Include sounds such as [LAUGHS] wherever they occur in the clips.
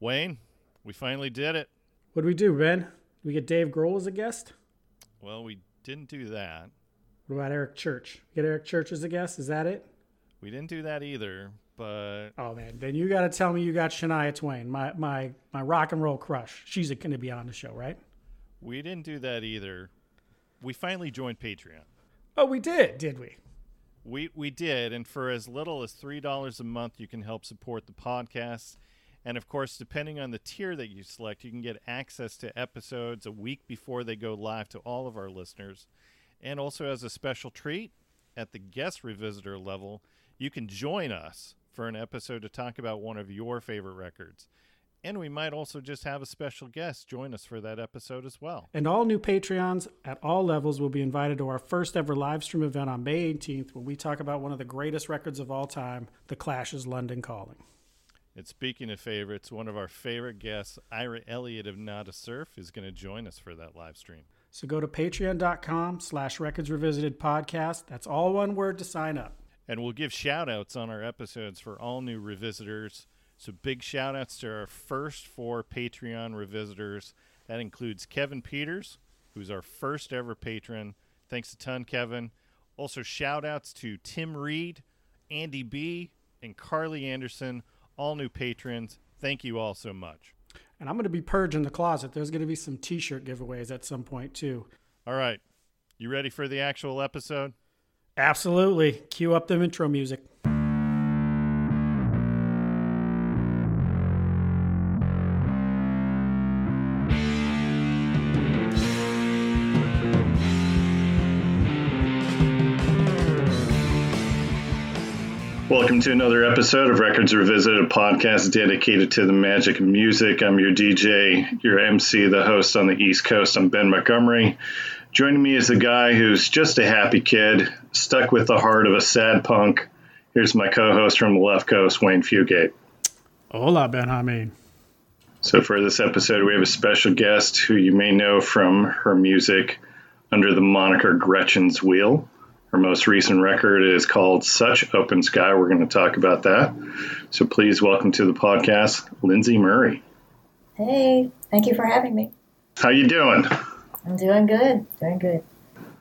Wayne, we finally did it. What do we do, Ben? We get Dave Grohl as a guest? Well, we didn't do that. What about Eric Church? Get Eric Church as a guest? Is that it? We didn't do that either, but Oh man, then you got to tell me you got Shania Twain, my my my rock and roll crush. She's going to be on the show, right? we didn't do that either. We finally joined Patreon. Oh, we did, did we? We we did, and for as little as three dollars a month, you can help support the podcast. And of course, depending on the tier that you select, you can get access to episodes a week before they go live to all of our listeners. And also, as a special treat, at the guest revisitor level, you can join us for an episode to talk about one of your favorite records. And we might also just have a special guest join us for that episode as well. And all new Patreons at all levels will be invited to our first ever live stream event on May 18th when we talk about one of the greatest records of all time, The Clash's London Calling. And speaking of favorites, one of our favorite guests, Ira Elliot of Nada Surf, is going to join us for that live stream. So go to patreon.com slash records revisited podcast. That's all one word to sign up. And we'll give shout outs on our episodes for all new revisitors. So big shout outs to our first four Patreon revisitors. That includes Kevin Peters, who's our first ever patron. Thanks a ton, Kevin. Also, shout outs to Tim Reed, Andy B, and Carly Anderson, all new patrons. Thank you all so much. And I'm going to be purging the closet. There's going to be some t shirt giveaways at some point, too. All right. You ready for the actual episode? Absolutely. Cue up the intro music. Welcome to another episode of Records Revisited, a podcast dedicated to the magic of music. I'm your DJ, your MC, the host on the East Coast. I'm Ben Montgomery. Joining me is a guy who's just a happy kid, stuck with the heart of a sad punk. Here's my co host from the left coast, Wayne Fugate. Hola, Benjamin. So, for this episode, we have a special guest who you may know from her music under the moniker Gretchen's Wheel. Her most recent record is called Such Open Sky. We're going to talk about that. So, please welcome to the podcast, Lindsay Murray. Hey, thank you for having me. How you doing? I'm doing good. Doing good.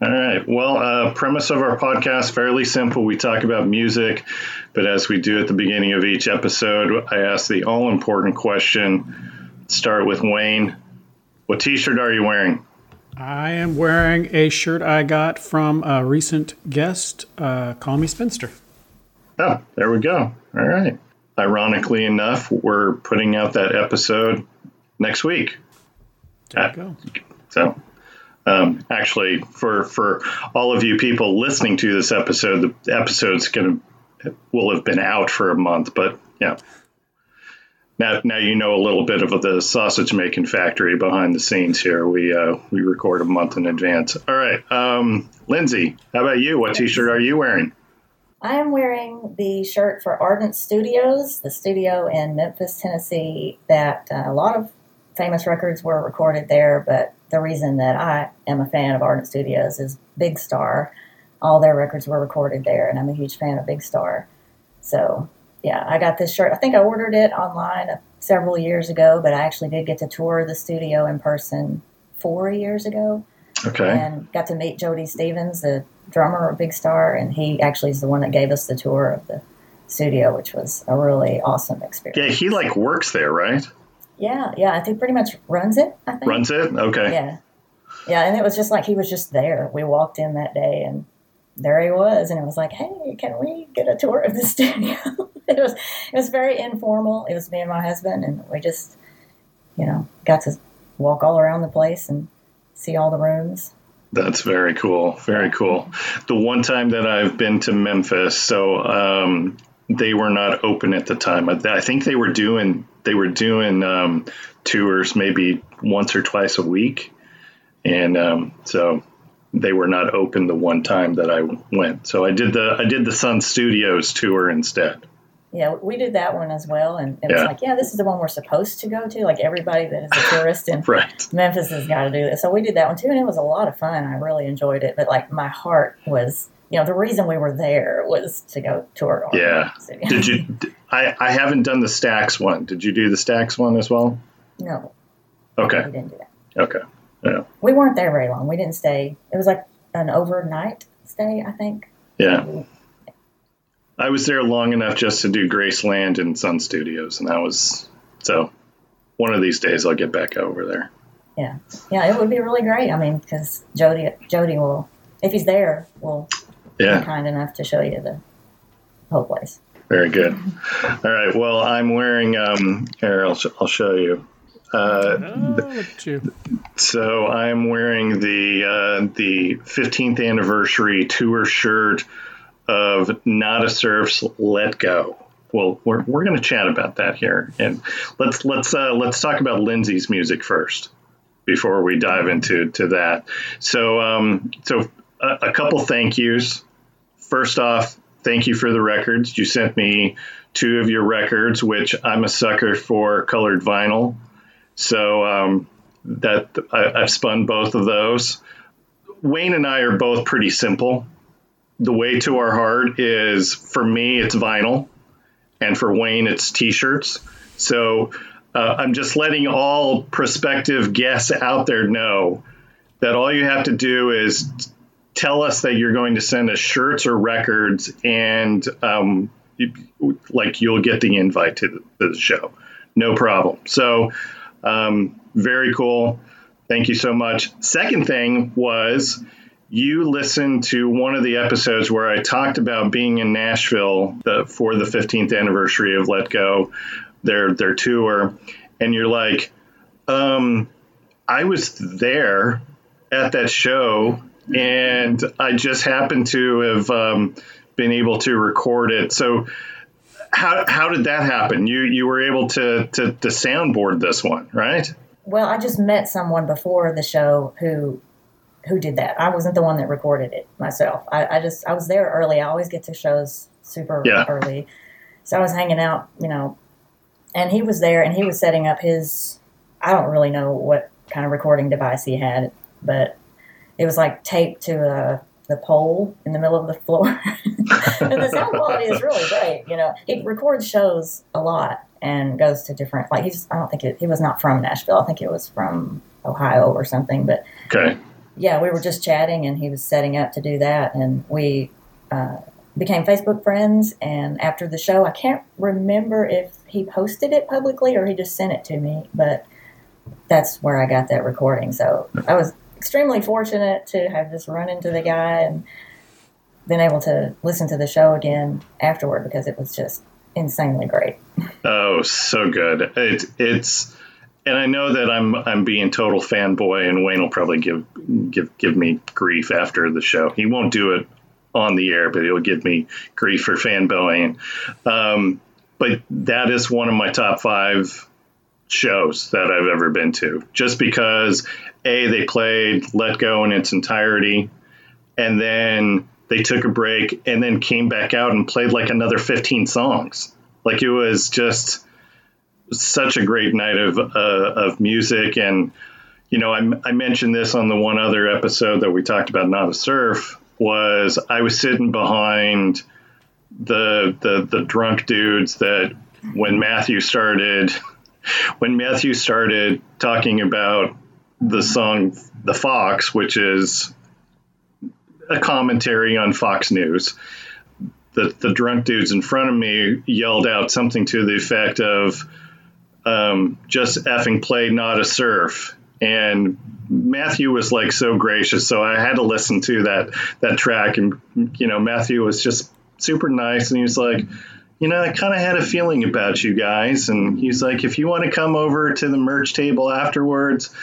All right. Well, uh, premise of our podcast fairly simple. We talk about music, but as we do at the beginning of each episode, I ask the all important question. Start with Wayne. What T-shirt are you wearing? I am wearing a shirt I got from a recent guest, uh, Call Me Spinster. Oh, there we go. All right. Ironically enough, we're putting out that episode next week. There you go. So, um, actually, for for all of you people listening to this episode, the episode's gonna will have been out for a month, but yeah. Now, now you know a little bit of the sausage making factory behind the scenes here. We uh, we record a month in advance. All right, um, Lindsay, how about you? What T-shirt are you wearing? I am wearing the shirt for Ardent Studios, the studio in Memphis, Tennessee, that uh, a lot of famous records were recorded there. But the reason that I am a fan of Ardent Studios is Big Star. All their records were recorded there, and I'm a huge fan of Big Star. So, yeah, I got this shirt. I think I ordered it online several years ago, but I actually did get to tour the studio in person four years ago. Okay. And got to meet Jody Stephens, the drummer of Big Star, and he actually is the one that gave us the tour of the studio, which was a really awesome experience. Yeah, he like works there, right? Yeah, yeah, I think pretty much runs it. I think Runs it. Okay. Yeah, yeah, and it was just like he was just there. We walked in that day, and there he was, and it was like, "Hey, can we get a tour of the [LAUGHS] studio?" [LAUGHS] it was it was very informal. It was me and my husband, and we just, you know, got to walk all around the place and see all the rooms. That's very cool. Very cool. The one time that I've been to Memphis, so um, they were not open at the time. I, think they were doing they were doing um, tours maybe once or twice a week, and um, so they were not open the one time that I went. So I did the I did the Sun Studios tour instead. Yeah, we did that one as well, and it was like, yeah, this is the one we're supposed to go to. Like everybody that is a tourist in [LAUGHS] Right. Memphis has got to do this. So we did that one too, and it was a lot of fun. I really enjoyed it. But like my heart was, you know, the reason we were there was to go tour. our Yeah. studio. Did you? [LAUGHS] I, I haven't done the Stax one. Did you do the Stax one as well? No, Okay. we didn't do that. Okay. Yeah. We weren't there very long. We didn't stay. It was like an overnight stay, I think. Yeah. I was there long enough just to do Graceland and Sun Studios, and that was so. One of these days, I'll get back over there. Yeah, yeah, it would be really great. I mean, because Jody, Jody will, if he's there, will Yeah. be kind enough to show you the whole place. Very good. All right. Well, I'm wearing. Um, here, I'll, sh- I'll show you. Uh, Oh, you. so I'm wearing the uh, the 15th anniversary tour shirt of Nada Surf's Let Go. Well, we're, we're going to chat about that here, and let's let's uh, let's talk about Lindsay's music first before we dive into to that. So um, so a, a couple thank yous. First off, thank you for the records. You sent me two of your records, which I'm a sucker for colored vinyl. So um, that I, I've spun both of those. Wayne and I are both pretty simple. The way to our heart is for me, it's vinyl, and for Wayne, it's t-shirts. So uh, I'm just letting all prospective guests out there know that all you have to do is tell us that you're going to send us shirts or records, and um, you, like you'll get the invite to the, to the show. No problem. So um, very cool. Thank you so much. Second thing was you listened to one of the episodes where I talked about being in Nashville the, for the 15th anniversary of Let Go, their their tour, and you're like, um, I was there at that show, and I just happened to have um, been able to record it. So. How, how did that happen? You you were able to, to to soundboard this one, right? Well, I just met someone before the show who who did that. I wasn't the one that recorded it myself. I, I just I was there early. I always get to shows super Yeah. early, so I was hanging out, you know, and he was there and he was setting up his. I don't really know what kind of recording device he had, but it was like taped to a the pole in the middle of the floor. [LAUGHS] and the sound quality is really great. You know, he records shows a lot and goes to different. Like he's, I don't think it, he was not from Nashville. I think it was from Ohio or something. But Okay. Yeah, we were just chatting, and he was setting up to do that, and we uh, became Facebook friends. And after the show, I can't remember if he posted it publicly or he just sent it to me, but that's where I got that recording. So I was extremely fortunate to have just run into the guy and been able to listen to the show again afterward because it was just insanely great. Oh, so good. It, it's, and I know that I'm I'm being total fanboy, and Wayne will probably give give give me grief after the show. He won't do it on the air, but he'll give me grief for fanboying. Um, but that is one of my top five shows that I've ever been to, just because a they played Let Go in its entirety, and then they took a break and then came back out and played like another 15 songs. Like it was just such a great night of uh, of music, and you know, I, I mentioned this on the one other episode that we talked about, Nada Surf. Was I was sitting behind the the the drunk dudes that when Matthew started [LAUGHS] when Matthew started talking about the song "The Fox," which is a commentary on Fox News the, the drunk dudes in front of me yelled out something to the effect of um, just effing play Nada Surf and matthew was like so gracious so i had to listen to that that track. And you know matthew was just super nice and he was like you know i kind of had a feeling about you guys. And he's like if you want to come over to the merch table afterwards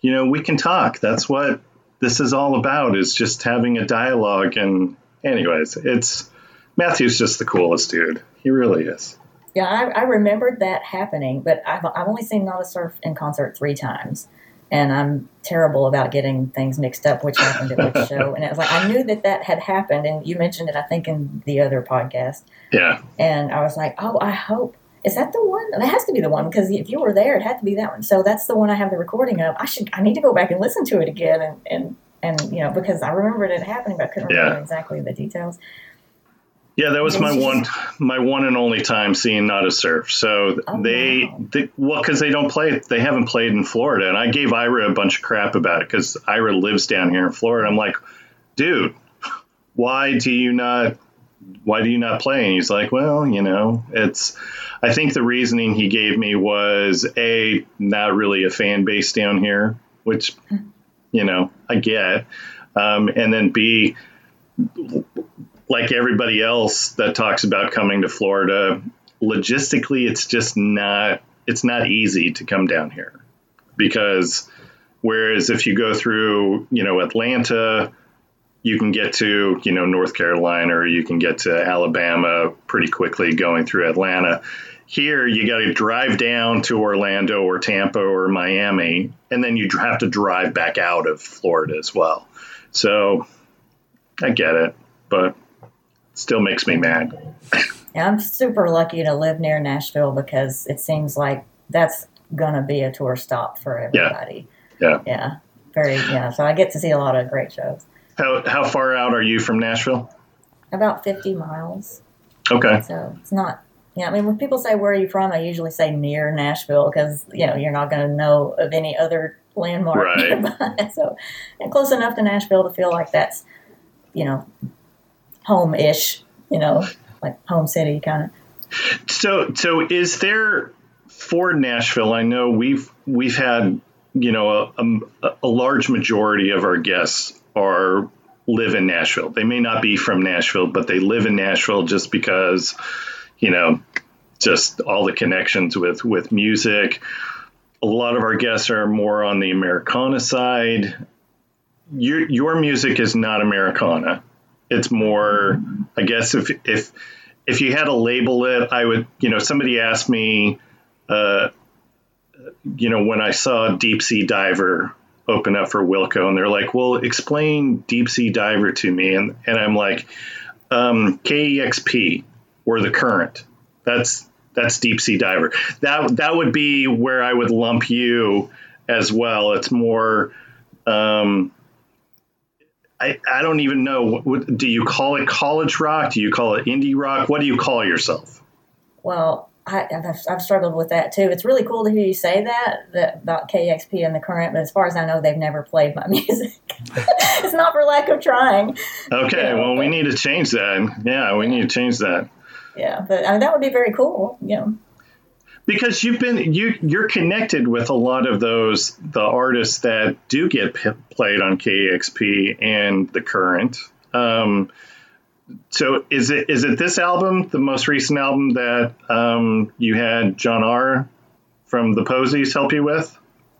you know we can talk. That's what this is all about is just having a dialogue. And anyways it's Matthew's just the coolest dude. He really is. Yeah, I, I remembered that happening, but I've, I've only seen Nada Surf in concert three times. And I'm terrible about getting things mixed up, which happened at which show. And it was like, I knew that that had happened. And you mentioned it, I think, in the other podcast. Yeah. And I was like, oh, I hope. Is that the one? That has to be the one because if you were there, it had to be that one. So that's the one I have the recording of. I should, I need to go back and listen to it again. And, and, and you know, because I remembered it happening, but I couldn't remember Yeah. exactly the details. Yeah, that was my one, my one and only time seeing Nada Surf. So Oh, they, wow. they, well, because they don't play, they haven't played in Florida, and I gave Ira a bunch of crap about it because Ira lives down here in Florida. I'm like, dude, why do you not, why do you not play? And he's like, well, you know, it's. I think the reasoning he gave me was a not really a fan base down here, which, you know, I get, um, and then b like everybody else that talks about coming to Florida, logistically it's just not it's not easy to come down here because whereas if you go through, you know, Atlanta, you can get to, you know, North Carolina or you can get to Alabama pretty quickly going through Atlanta. Here you got to drive down to Orlando or Tampa or Miami and then you have to drive back out of Florida as well. So I get it, but still makes me mad. I'm super lucky to live near Nashville because it seems like that's going to be a tour stop for everybody. Yeah. Yeah. Very, yeah. So I get to see a lot of great shows. How how far out are you from Nashville? About 50 miles. Okay. So it's not, yeah. I mean, when people say, where are you from? I usually say near Nashville because, you know, you're not going to know of any other landmark Right. nearby. [LAUGHS] So, and close enough to Nashville to feel like that's, you know, home ish, you know, like home city kind of. So so is there for Nashville? I know we've we've had you know a, a, a large majority of our guests are live in Nashville. They may not be from Nashville, but they live in Nashville just because you know just all the connections with with music. A lot of our guests are more on the Americana side. Your your music is not Americana. It's more, I guess, if if if you had to label it, I would, you know, somebody asked me, uh, you know, when I saw Deep Sea Diver open up for Wilco, and they're like, well, explain Deep Sea Diver to me. And, and I'm like, um, KEXP or the current. That's that's Deep Sea Diver. That that would be where I would lump you as well. It's more um, I, I don't even know. What, what, do you call it college rock? Do you call it indie rock? What do you call yourself? Well, I, I've, I've struggled with that too. It's really cool to hear you say that, that about KEXP and the current, but as far as I know, they've never played my [LAUGHS] music. it's not for lack of trying. Okay, Yeah, well, we need to change that. Yeah, we need to change that Yeah, but I mean, that would be very cool. You know, because you've been you you're connected with a lot of those the artists that do get p- played on KEXP and the current. Um, so is it is it this album, the most recent album that um, you had John R. from the Posies help you with?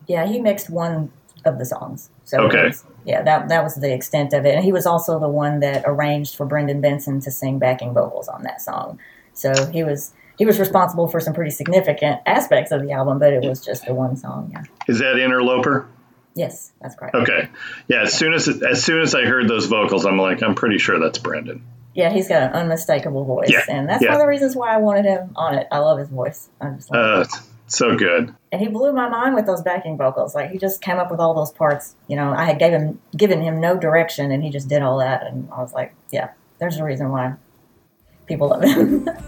yeah, he mixed one of the songs. So Okay. was- yeah, that that was the extent of it. And he was also the one that arranged for Brendan Benson to sing backing vocals on that song. So he was he was responsible for some pretty significant aspects of the album, but it was just the one song. Yeah. Is that Interloper? Yes, that's correct. Okay. Yeah. As soon as as soon as I heard those vocals, I'm like, I'm pretty sure that's Brendan. Yeah, he's got an unmistakable voice, Yeah, and that's yeah. one of the reasons why I wanted him on it. I love his voice. I'm just love Uh, so good. and he blew my mind with those backing vocals. Like he just came up with all those parts. You know, I had gave him given him no direction, and he just did all that. And I was like, yeah, there's a reason why people love him. [LAUGHS]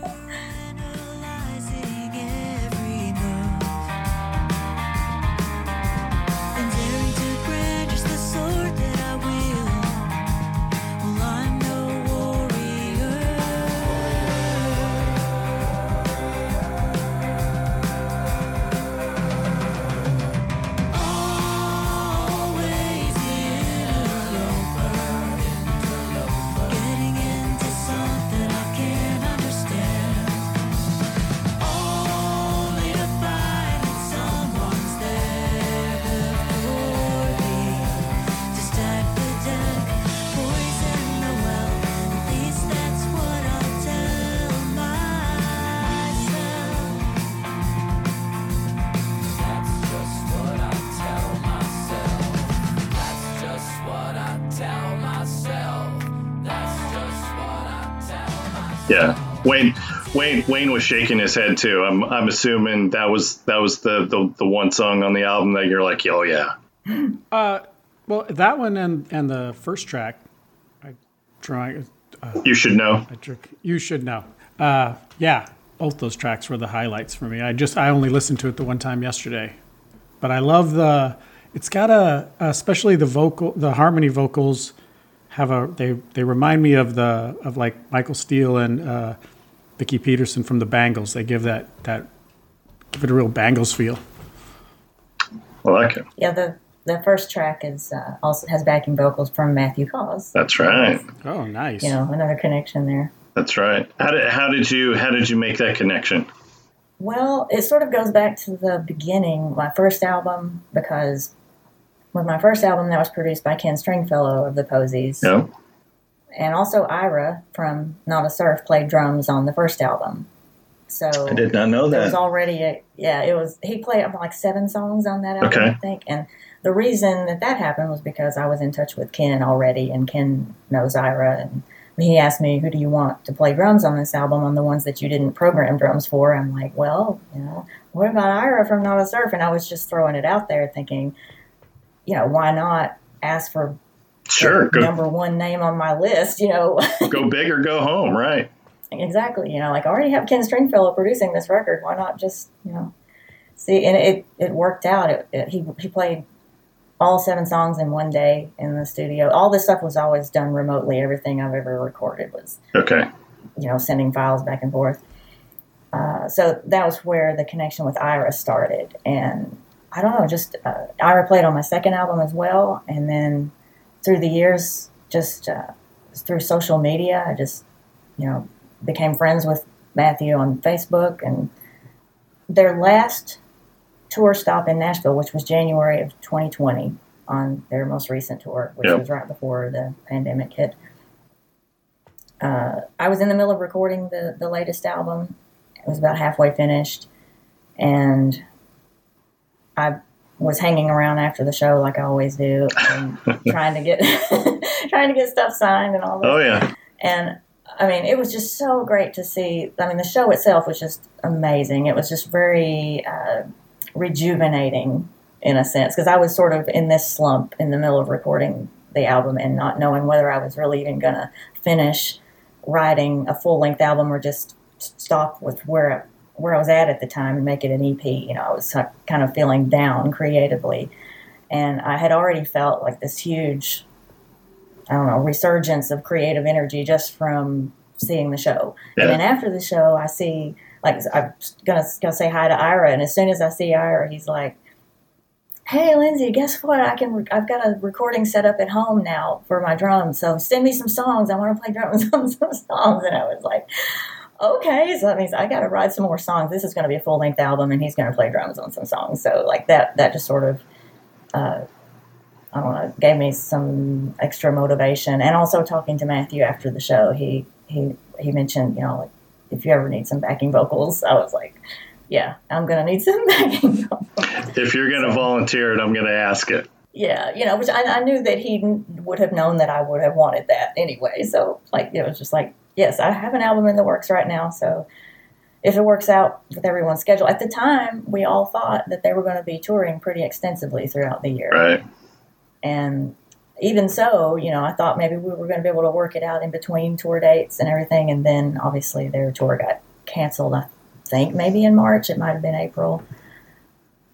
Wayne Wayne Wayne was shaking his head too. I'm I'm assuming that was that was the the, the one song on the album that you're like, oh yeah. Uh, well, that one and and the first track, I try You should know. I drink. You should know. Uh, yeah, both those tracks were the highlights for me. I just I only listened to it the one time yesterday, but I love the. It's got a especially the vocal the harmony vocals have a they they remind me of the of like Michael Steele and uh, Vicki Peterson from the Bangles. They give that that give it a real Bangles feel. I like it. Yeah, the the first track is uh, also has backing vocals from Matthew Caws. That's right. Oh, nice. You know, another connection there. That's right. How did how did you how did you make that connection? Well, it sort of goes back to the beginning, my first album, because with my first album that was produced by Ken Stringfellow of the Posies, No. And also Ira from Nada Surf played drums on the first album. So I did not know There was already a yeah. It was he played like seven songs on that album, Okay. I think. And the reason that that happened was because I was in touch with Ken already, and Ken knows Ira, and he asked me, "Who do you want to play drums on this album? On the ones that you didn't program drums for?" I'm like, "Well, you know, what about Ira from Nada Surf?" And I was just throwing it out there, thinking, you know, why not ask for Sure. Go number one name on my list? You know. [LAUGHS] go big or go home. Right. Exactly. You know, like I already have Ken Stringfellow producing this record. Why not just, you know, see? And it, it worked out. It, it, he, he played all seven songs in one day in the studio. All this stuff was always done remotely. Everything I've ever recorded was, Okay. you know, sending files back and forth. Uh, so that was where the connection with Ira started. And I don't know, just uh, Ira played on my second album as well. And then through the years, just uh, through social media, I just, you know, became friends with Matthew on Facebook. And their last tour stop in Nashville, which was January of 2020, on their most recent tour, which Yep. was right before the pandemic hit. Uh, I was in the middle of recording the, the latest album. It was about halfway finished. And I was hanging around after the show like I always do and [LAUGHS] trying to get [LAUGHS] trying to get stuff signed and all that. Oh yeah. And I mean, it was just so great to see. I mean, the show itself was just amazing. It was just very uh, rejuvenating in a sense because I was sort of in this slump in the middle of recording the album and not knowing whether I was really even going to finish writing a full length album or just stop with where where I was at at the time and make it an EP. You know, I was kind of feeling down creatively, and I had already felt like this huge I don't know, resurgence of creative energy just from seeing the show. Yeah. And then after the show, I see, like, I'm gonna gonna say hi to Ira, and as soon as I see Ira, he's like, "Hey, Lindsay, guess what? I can. I've got a recording set up at home now for my drums. So send me some songs. I want to play drums on [LAUGHS] some songs." And I was like. Okay, so that means I got to write some more songs. This is going to be a full length album, and he's going to play drums on some songs. So, like that, that just sort of uh, I don't know, gave me some extra motivation. And also talking to Matthew after the show, he he he mentioned, you know, like if you ever need some backing vocals, I was like, yeah, I'm gonna need some [LAUGHS] backing vocals. If you're gonna volunteer it, I'm gonna ask it. Yeah, you know, which I, I knew that he would have known that I would have wanted that anyway. So like it was just like, yes, I have an album in the works right now, so. If it works out with everyone's schedule, at the time we all thought that they were going to be touring pretty extensively throughout the year. Right. And even so, you know, I thought maybe we were going to be able to work it out in between tour dates and everything. And then obviously their tour got canceled, I think maybe in March. It might have been April.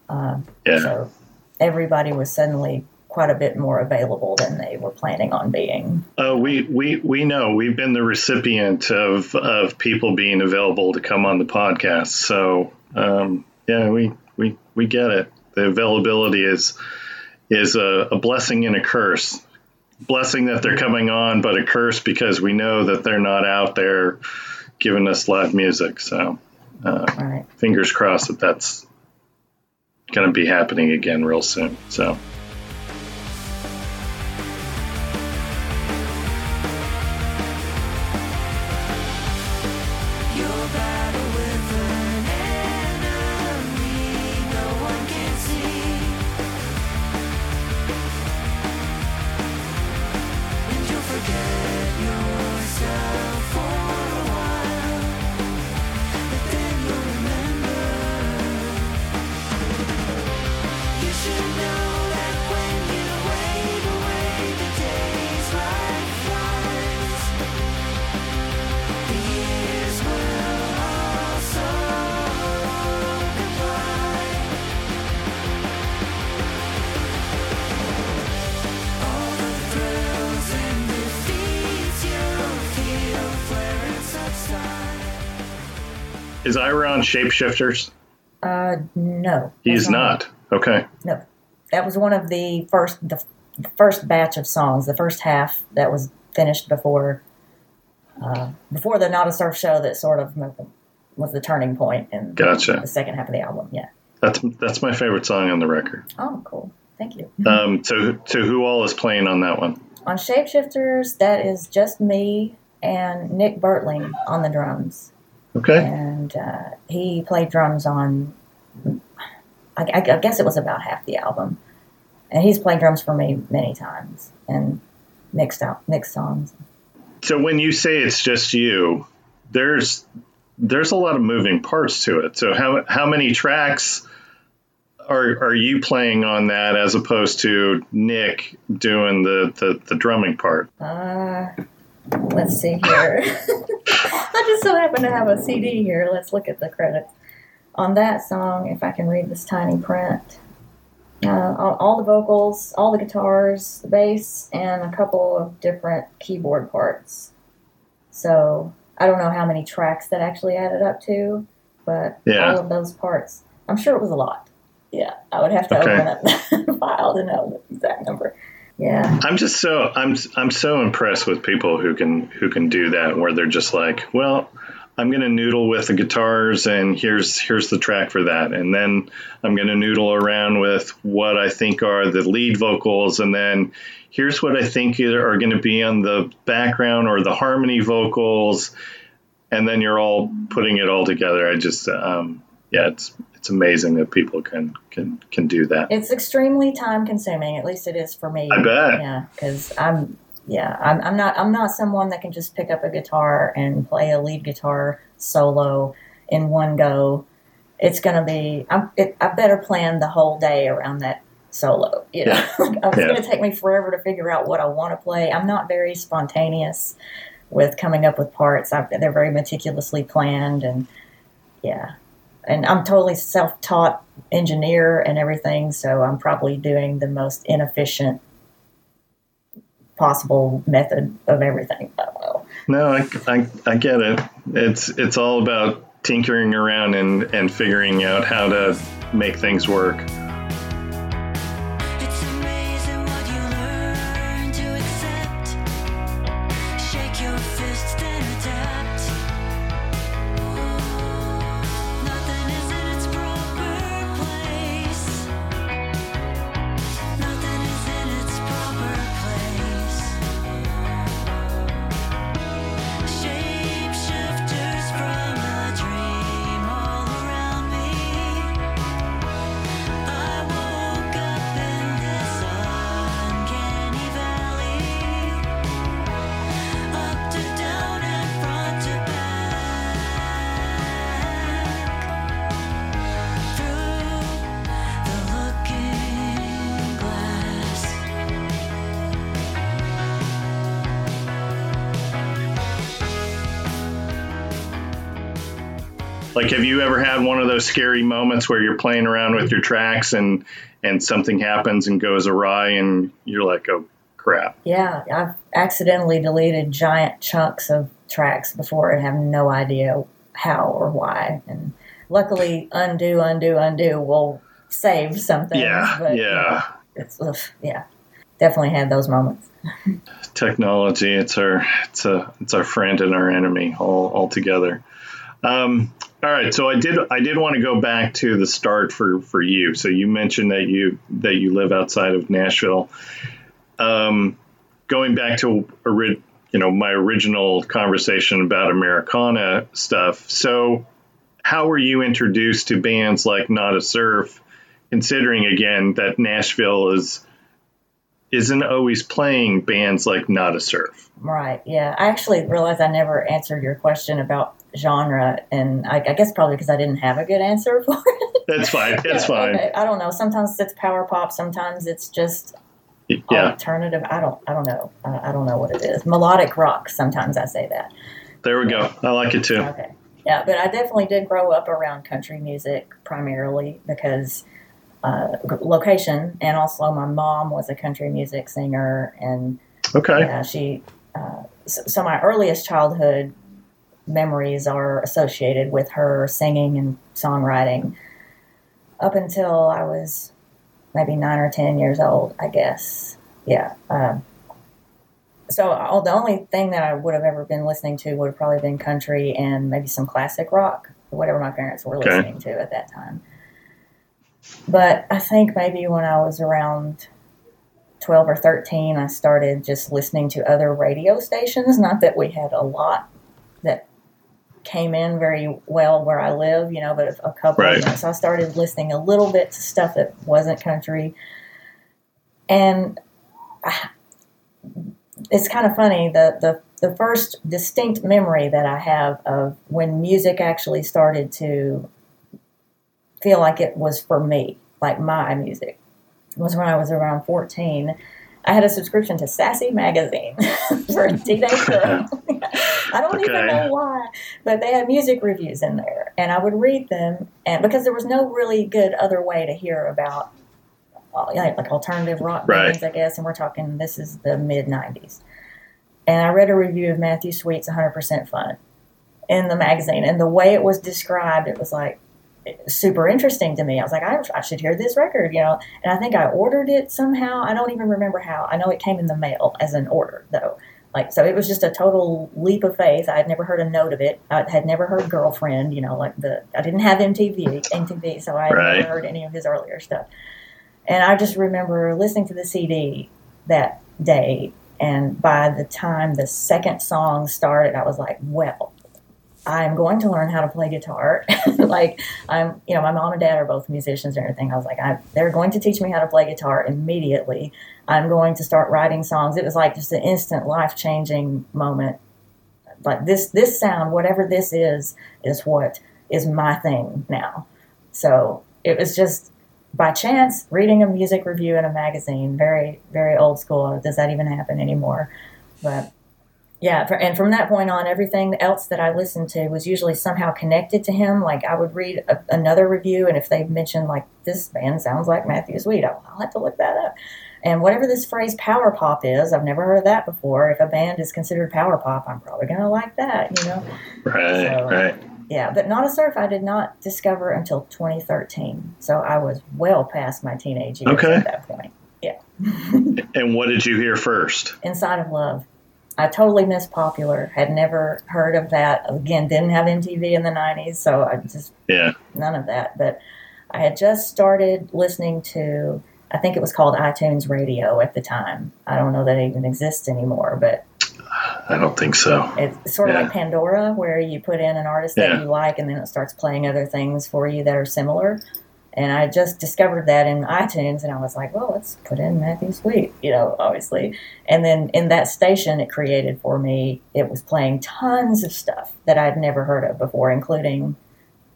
Um, Yeah. So everybody was suddenly quite a bit more available than they were planning on being. Uh, we, we we know we've been the recipient of of people being available to come on the podcast. So um, yeah, we, we we get it. The availability is is a, a blessing and a curse. Blessing that they're coming on, but a curse because we know that they're not out there giving us live music. So uh, right. fingers crossed that that's going to be happening again real soon. So. Is Ira on Shapeshifters? Uh, no. He's not. Okay. No, that was one of the first the, the first batch of songs, the first half that was finished before uh, before the Nada Surf show that sort of was the turning point in Gotcha. the second half of the album. Yeah. That's that's my favorite song on the record. Oh, cool. Thank you. Um, so so who all is playing on that one? On Shapeshifters, that is just me and Nick Bertling on the drums, Okay. and uh, he played drums on. I, I guess it was about half the album, and he's played drums for me many times and mixed out mixed songs. So when you say it's just you, there's there's a lot of moving parts to it. So how how many tracks are are you playing on that as opposed to Nick doing the the, the drumming part? Uh, let's see here. [LAUGHS] I just so happen to have a CD here. Let's look at the credits. On that song, if I can read this tiny print, uh, all, all the vocals, all the guitars, the bass, and a couple of different keyboard parts. So I don't know how many tracks that actually added up to, but Yeah. all of those parts, I'm sure it was a lot. Yeah, I would have to Okay. open up [LAUGHS] the file to know the exact number. Yeah. I'm just so I'm I'm so impressed with people who can who can do that where they're just like, well, I'm gonna noodle with the guitars and here's here's the track for that, and then I'm gonna noodle around with what I think are the lead vocals, and then here's what I think are going to be on the background or the harmony vocals, and then you're all putting it all together. I just um, yeah, it's it's amazing that people can can can do that. It's extremely time consuming. At least it is for me. I bet. Yeah, because I'm yeah I'm, I'm not I'm not someone that can just pick up a guitar and play a lead guitar solo in one go. It's gonna be I'm, it, I better plan the whole day around that solo. You know, [LAUGHS] like, it's Yeah. gonna take me forever to figure out what I want to play. I'm not very spontaneous with coming up with parts. I, they're very meticulously planned and yeah. And I'm totally self-taught engineer and everything, so I'm probably doing the most inefficient possible method of everything. No, I, I, I get it. It's it's all about tinkering around and, and figuring out how to make things work. You ever had one of those scary moments where you're playing around with your tracks and and something happens and goes awry and you're like, oh crap. Yeah, I've accidentally deleted giant chunks of tracks before and have no idea how or why. And luckily, undo, undo, undo will save something. Yeah, but, yeah. It's ugh, yeah, definitely had those moments. [LAUGHS] Technology, it's our it's a it's our friend and our enemy all all together. Um, all right, so I did I did want to go back to the start for for you. So you mentioned that you that you live outside of Nashville. Um, going back to you know my original conversation about Americana stuff. So how were you introduced to bands like Nada Surf? Considering again that Nashville is isn't always playing bands like Nada Surf. Right. Yeah. I actually realized I never answered your question about genre, and I, I guess probably because I didn't have a good answer [LAUGHS] for it. That's fine. That's [LAUGHS] fine. okay. I don't know. Sometimes it's power pop. Sometimes it's just Yeah, alternative. I don't. I don't know. I, I don't know what it is. Melodic rock. Sometimes I say that. there we go. I like it too. Okay. Yeah, but I definitely did grow up around country music primarily because uh, location, and also my mom was a country music singer, and Okay. yeah, she. Uh, so, so my earliest childhood memories are associated with her singing and songwriting up until I was maybe nine or ten years old, I guess. Yeah. Um, so all, the only thing that I would have ever been listening to would have probably been country and maybe some classic rock, whatever my parents were Okay. listening to at that time. But I think maybe when I was around 12 or 13, I started just listening to other radio stations. Not that we had a lot came in very well where I live, you know, but a couple. Right. So I started listening a little bit to stuff that wasn't country. And I, it's kind of funny the, the the first distinct memory that I have of when music actually started to feel like it was for me, like my music, was when I was around 14. I had a subscription to Sassy Magazine [LAUGHS] for a teenage [LAUGHS] girl. [LAUGHS] I don't even know why, but they had music reviews in there, and I would read them, and because there was no really good other way to hear about like, like alternative rock Right. bands, I guess, and we're talking this is the mid '90s. And I read a review of Matthew Sweet's 100% Fun in the magazine, and the way it was described, it was like super interesting to me. I was like, I, I should hear this record, you know. And I think I ordered it somehow. I don't even remember how. I know it came in the mail as an order, though. Like, so it was just a total leap of faith. I had never heard a note of it. I had never heard Girlfriend, you know, like the, I didn't have MTV, MTV, so I had Right. never heard any of his earlier stuff. And I just remember listening to the CD that day. And by the time the second song started, I was like, well, I'm going to learn how to play guitar. [LAUGHS] like I'm, you know, my mom and dad are both musicians and everything. I was like, I, they're going to teach me how to play guitar immediately. I'm going to start writing songs. It was like just an instant life changing moment. Like this, this sound, whatever this is, is what is my thing now. So it was just by chance reading a music review in a magazine, very, very old school. Does that even happen anymore? But yeah, and from that point on, everything else that I listened to was usually somehow connected to him. Like I would read a, another review, and if they mentioned like this band sounds like Matthew Sweet, I'll, I'll have to look that up. And whatever this phrase power pop is, I've never heard of that before. If a band is considered power pop, I'm probably gonna like that, you know. Right, So- uh, right. Yeah, but Nada Surf I did not discover until 2013, so I was well past my teenage years Okay. at that point. Yeah [LAUGHS] and what did you hear first? Inside of Love. I totally missed Popular. Had never heard of that. Again, didn't have MTV in the 90s, so I just Yeah. none of that. But I had just started listening to, I think it was called iTunes Radio at the time. I don't know that it even exists anymore, but I don't think so. it's sort of Yeah. like Pandora, where you put in an artist that Yeah. you like and then it starts playing other things for you that are similar. And I just discovered that in iTunes, and I was like, well, let's put in Matthew Sweet, you know, obviously. And then in that station it created for me, it was playing tons of stuff that I'd never heard of before, including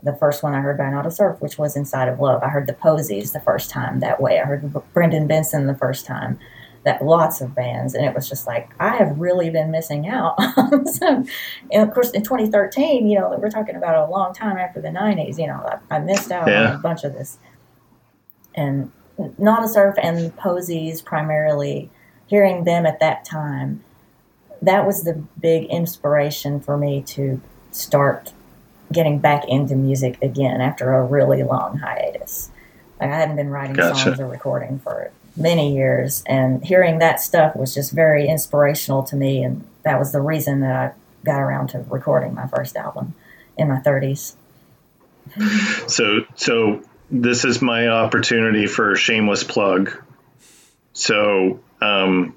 the first one I heard by Nada Surf, which was Inside of Love. I heard the Posies the first time that way. I heard Brendan Benson the first time. That lots of bands, and it was just like I have really been missing out [LAUGHS] on some. And of course, in 2013, you know, we're talking about a long time after the 90s. You know, I, I missed out on a bunch of this. And Nada Surf and Posies primarily, hearing them at that time, that was the big inspiration for me to start getting back into music again after a really long hiatus. Like I hadn't been writing Gotcha. songs or recording for many years, and hearing that stuff was just very inspirational to me, and that was the reason that I got around to recording my first album in my 30s. So, so this is my opportunity for a shameless plug. So, um,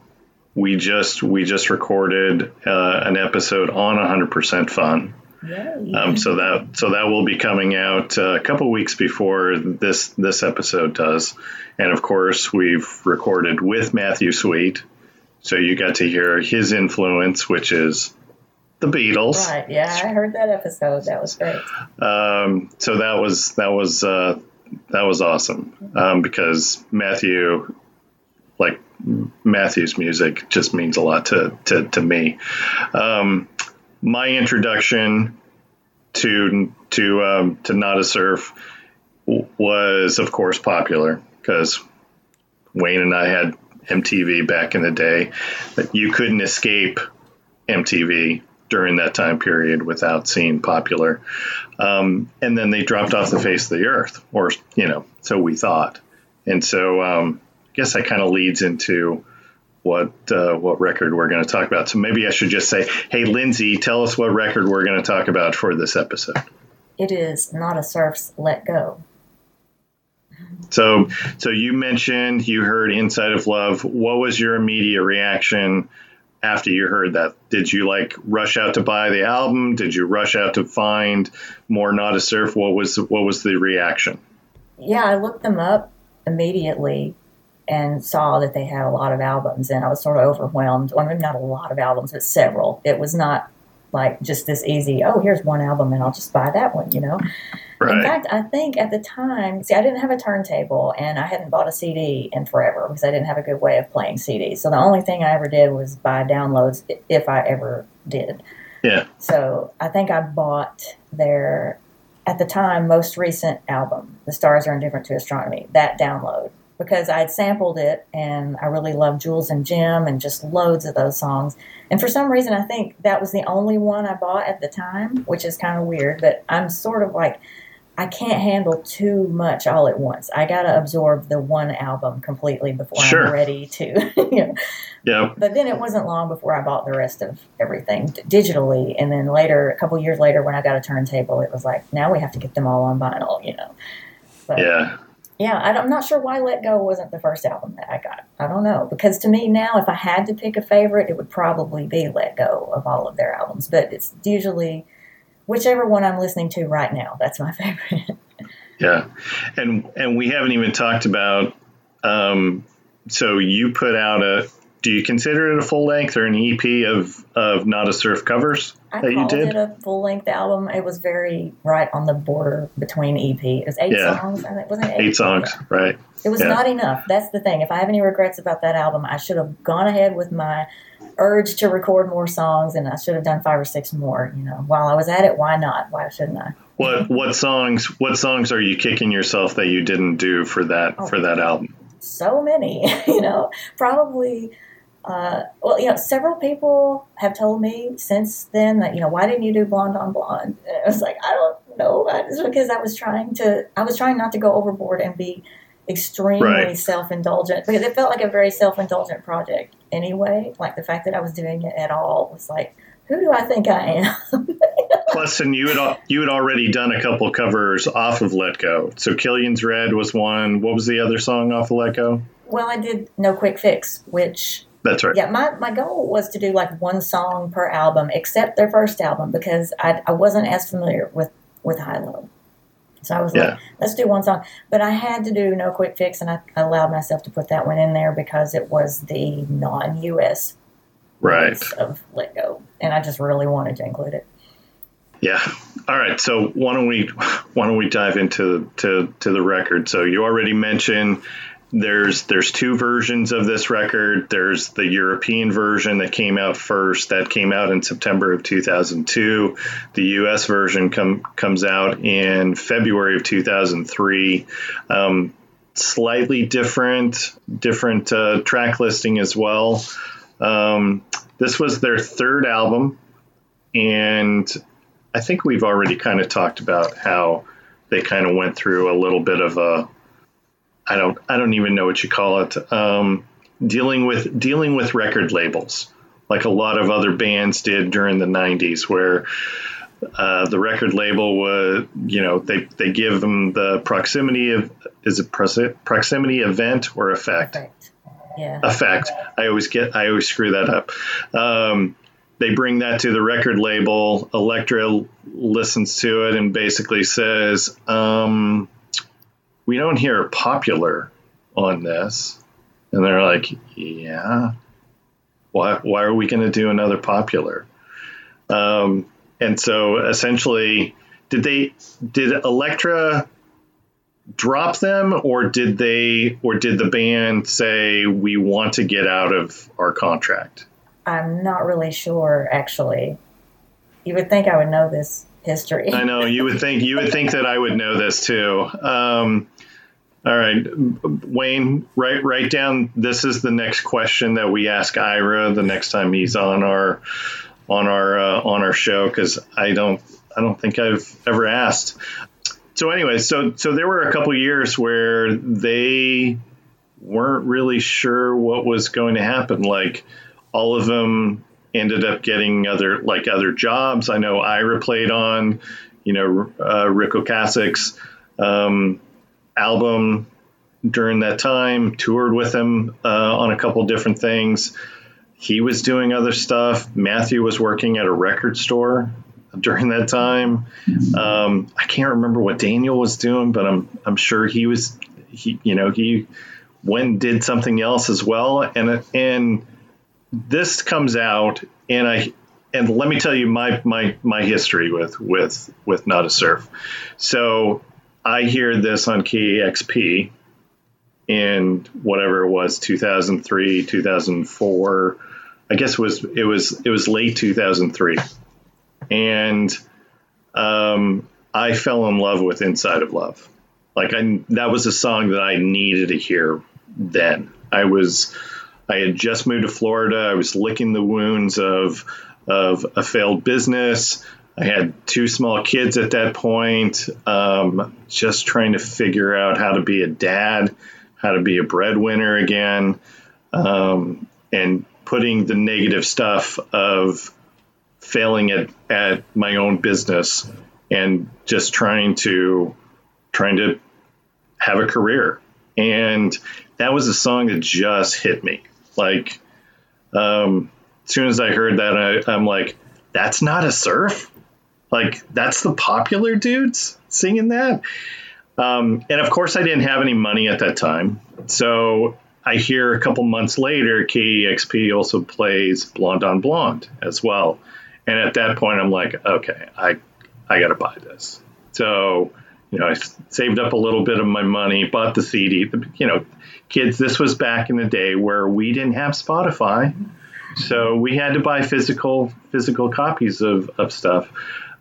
we just we just recorded uh, an episode on 100% fun. Yay. Um, so that so that will be coming out uh, a couple weeks before this this episode does, and of course we've recorded with Matthew Sweet, so you got to hear his influence, which is the Beatles. Right, yeah, I heard that episode. That was great. Um, so that was that was uh, that was awesome um, because Matthew, like Matthew's music, just means a lot to to, to me. Um, my introduction to to um, to Nada Surf was, of course, popular because Wayne and I had MTV back in the day. But you couldn't escape MTV during that time period without seeing popular. Um, and then they dropped off the face of the earth, or, you know, so we thought. And so um, I guess that kind of leads into what uh, what record we're going to talk about. So maybe I should just say, hey, Lindsay, tell us what record we're going to talk about for this episode. It is Nada Surf's Let Go. So, so you mentioned you heard "Inside of Love." What was your immediate reaction after you heard that? Did you like rush out to buy the album? Did you rush out to find more "Nada Surf"? What was what was the reaction? Yeah, I looked them up immediately and saw that they had a lot of albums, and I was sort of overwhelmed. Well, maybe not a lot of albums, but several. It was not like just this easy. Oh, here's one album, and I'll just buy that one. You know. In fact, I think at the time, see, I didn't have a turntable and I hadn't bought a CD in forever because I didn't have a good way of playing CDs. So the only thing I ever did was buy downloads if I ever did. Yeah. So I think I bought their, at the time, most recent album, The Stars Are Indifferent to Astronomy, that download. Because I had sampled it and I really loved Jules and Jim and just loads of those songs. And for some reason, I think that was the only one I bought at the time, which is kind of weird. But I'm sort of like, I can't handle too much all at once. I got to absorb the one album completely before Sure. I'm ready to, [LAUGHS] you know. Yeah. But then it wasn't long before I bought the rest of everything d- digitally. And then later, a couple years later, when I got a turntable, it was like, now we have to get them all on vinyl, you know. But Yeah. Yeah, I I'm not sure why Let Go wasn't the first album that I got. I don't know. Because to me now, if I had to pick a favorite, it would probably be Let Go of all of their albums. But it's usually whichever one I'm listening to right now. That's my [LAUGHS] favorite. Yeah, and and we haven't even talked about. Um, so you put out a. Do you consider it a full length or an EP of of Nada Surf covers I that you did? it a full length album. It was very right on the border between EP. It was eight Yeah. songs. I think wasn't it eight? Eight songs, Yeah. right? It was Yeah. not enough. That's the thing. If I have any regrets about that album, I should have gone ahead with my urge to record more songs, and I should have done five or six more. You know, while I was at it, why not? Why shouldn't I? What what songs what songs are you kicking yourself that you didn't do for that Oh. for that album? So many. [LAUGHS] You know, probably. Uh, well, you know, several people have told me since then that you know why didn't you do blonde on blonde? [LAUGHS] And I was like, I don't know. It's because I was trying to. I was trying not to go overboard and be extremely Right. self-indulgent because it felt like a very self-indulgent project anyway. Like the fact that I was doing it at all was like, who do I think I am? [LAUGHS] Plus, and you had you had already done a couple covers off of Let Go. So Killian's Red was one. What was the other song off of Let Go? well, I did No Quick Fix, which That's right. yeah, my, my goal was to do like one song per album, except their first album, because I, I wasn't as familiar with, with High Low. So I was Yeah. like, let's do one song. But I had to do No Quick Fix, and I, I allowed myself to put that one in there because it was the non US Right. of Let Go. And I just really wanted to include it. Yeah. All right. So why don't we why don't we dive into to to the record? So you already mentioned there's there's two versions of this record. There's the European version that came out first. That came out in September of 2002. The U.S. version come comes out in February of 2003. Um, slightly different different uh, track listing as well. Um, this was their third album, and I think we've already kind of talked about how they kind of went through a little bit of a I don't I don't even know what you call it um, dealing with dealing with record labels like a lot of other bands did during the 90s where uh, the record label was you know they, they give them the proximity of is it proximity event or effect Perfect. Yeah. effect. I always get I always screw that up. Um, they bring that to the record label. Elektra listens to it and basically says, um, "We don't hear popular on this," and they're like, "Yeah, why? Why are we going to do another popular?" Um, and so essentially, did they did Elektra drop them or did they or did the band say we want to get out of our contract I'm not really sure, actually. You would think I would know this history. i know you would think you would think that i would know this too um, all right wayne write write down this is the next question that we ask ira the next time he's on our on our uh, on our show because I don't I don't think I've ever asked. So anyway, so so there were a couple years where they weren't really sure what was going to happen. Like all of them ended up getting other like other jobs. I know Ira played on, you know, uh, Rick um, album during that time. Toured with him uh, on a couple different things. He was doing other stuff. Matthew was working at a record store during that time. Um, I can't remember what Daniel was doing, but I'm I'm sure he was he you know he went and did something else as well. And and this comes out, and I and let me tell you my my my history with with with Nada Surf. So I hear this on KEXP in whatever it was 2003 2004 i guess it was it was it was late 2003 and um, i fell in love with inside of love. Like i that was a song that i needed to hear then. I was i had just moved to florida i was licking the wounds of of a failed business I had two small kids at that point, um, just trying to figure out how to be a dad, how to be a breadwinner again, um, and putting the negative stuff of failing at, at my own business and just trying to trying to have a career. And that was a song that just hit me. Like, um, as soon as I heard that, I, I'm like, that's Nada Surf. Like that's the popular dudes singing that. Um, and of course, I didn't have any money at that time. So I hear a couple months later, KEXP also plays Blonde on Blonde as well. And at that point, I'm like, okay, I, I got to buy this. So, you know, I saved up a little bit of my money, bought the CD. You know, kids, this was back in the day where we didn't have Spotify. So we had to buy physical physical copies of, of stuff.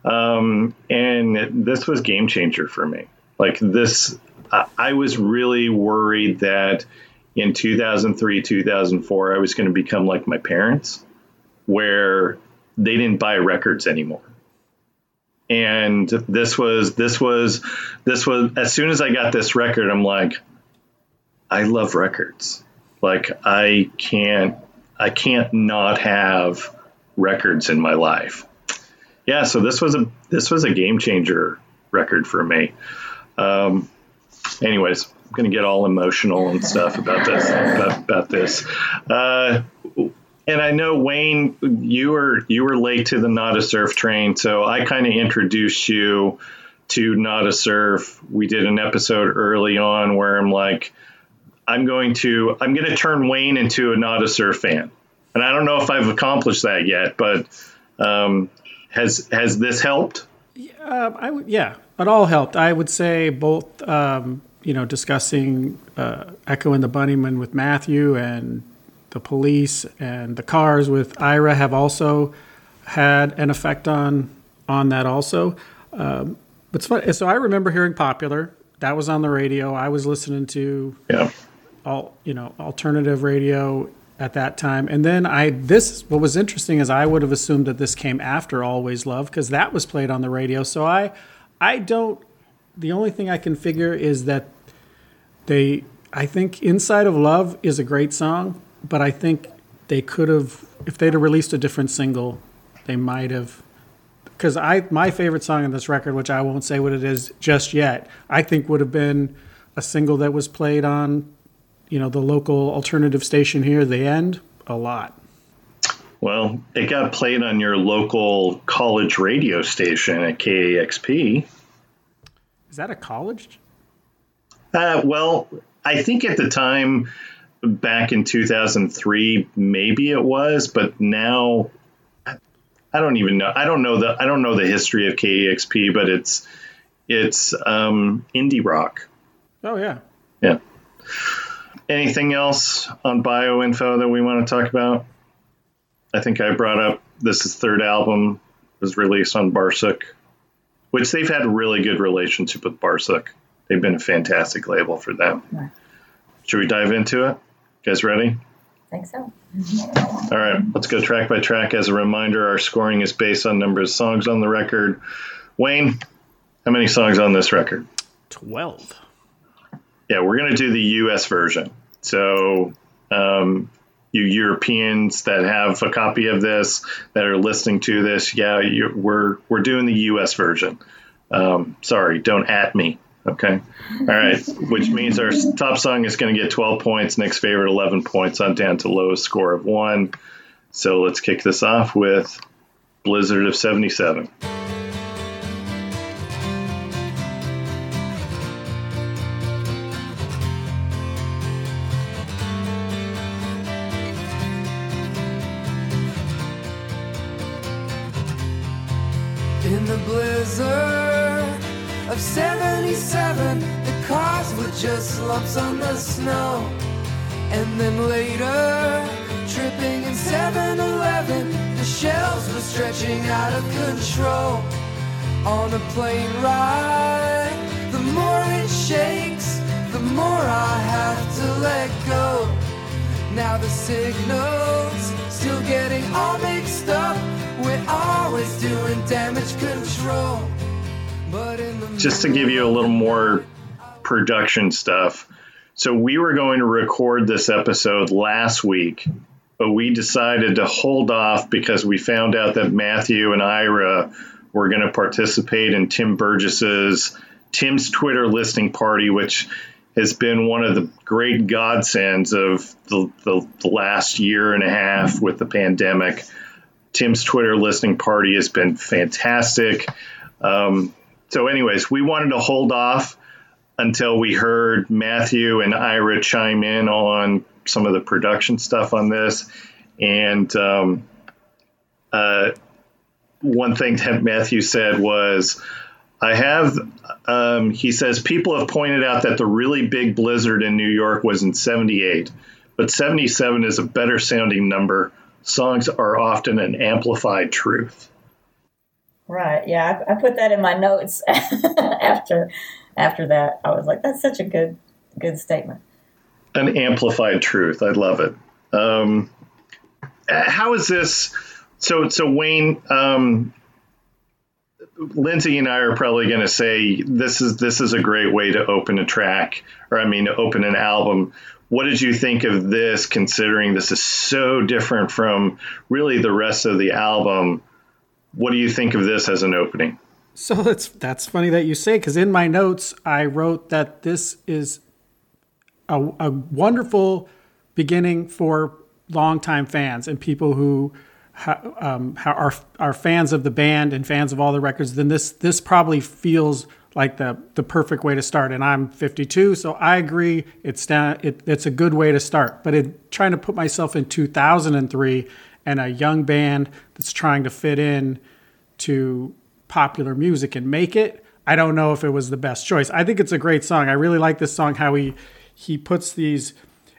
Um, and this was game changer for me. Like this, I, I was really worried that in 2003, 2004, I was going to become like my parents, where they didn't buy records anymore. And this was, this was, this was, as soon as I got this record, I'm like, I love records. Like I can't, I can't not have records in my life yeah, so this was a this was a game changer record for me. Um, anyways, I'm gonna get all emotional and stuff about this about, about this. Uh, and I know Wayne, you were you were late to the Nada Surf train, so I kind of introduced you to Nada Surf. We did an episode early on where I'm like, I'm going to I'm going to turn Wayne into a Nada Surf fan, and I don't know if I've accomplished that yet, but um, has has this helped? Um, I would, yeah, it all helped. I would say both, um, you know, discussing uh, Echo and the Bunnymen with Matthew and the police and the cars with Ira have also had an effect on on that also. Um, but it's fun. So I remember hearing Popular. That was on the radio. I was listening to Yeah. All you know alternative radio at that time. And then i this what was interesting is i would have assumed that this came after always love because that was played on the radio. So i i don't the only thing i can figure is that they i think inside of love is a great song but i think they could have if they'd have released a different single they might have because i my favorite song on this record which i won't say what it is just yet i think would have been a single that was played on you know the local alternative station here the end a lot Well, it got played on your local college radio station at KEXP. is that a college Uh, well, I think at the time, back in 2003, maybe it was, but now I don't even know. I don't know the I don't know the history of KEXP, but it's it's um, indie rock. oh yeah Yeah. Anything else on bioinfo that we want to talk about? I think I brought up this is third album was released on Barsuk, which they've had a really good relationship with Barsuk. They've been a fantastic label for them. Right. Should we dive into it? You guys ready? think so. All right, let's go track by track. As a reminder, our scoring is based on number of songs on the record. Wayne, how many songs on this record? 12. Yeah, we're going to do the US version. So, um, you Europeans that have a copy of this that are listening to this, yeah, you, we're we're doing the US version. Um, sorry, don't at me. Okay. All right. Which means our top song is going to get 12 points. Next favorite, 11 points. on down to lowest score of one. So let's kick this off with Blizzard of 77. On the snow. And then later, tripping in 7 Eleven, the shells were stretching out of control. On a plane ride, the more it shakes, the more I have to let go. Now the signals still getting all mixed up. We're always doing damage control. Just to give you a little more production stuff. So we were going to record this episode last week, but we decided to hold off because we found out that Matthew and Ira were going to participate in Tim Burgess's Tim's Twitter listing party, which has been one of the great godsends of the, the, the last year and a half with the pandemic. Tim's Twitter listening party has been fantastic. Um, so, anyways, we wanted to hold off until we heard Matthew and Ira chime in on some of the production stuff on this. And um, uh, one thing that Matthew said was, I have, um, he says, people have pointed out that the really big blizzard in New York was in 78, but 77 is a better sounding number. Songs are often an amplified truth. Right. Yeah, I, I put that in my notes [LAUGHS] after after that. I was like, that's such a good good statement. An amplified truth. I love it. Um, how is this? So, so Wayne, um, Lindsay and I are probably going to say this is this is a great way to open a track, or I mean, open an album. What did you think of this, considering this is so different from really the rest of the album? What do you think of this as an opening? So that's that's funny that you say because in my notes I wrote that this is a, a wonderful beginning for longtime fans and people who ha, um, ha- are are fans of the band and fans of all the records. Then this this probably feels like the the perfect way to start. And I'm 52, so I agree. It's down, it, it's a good way to start. But in trying to put myself in 2003 and a young band that's trying to fit in to popular music and make it. I don't know if it was the best choice. I think it's a great song. I really like this song how he he puts these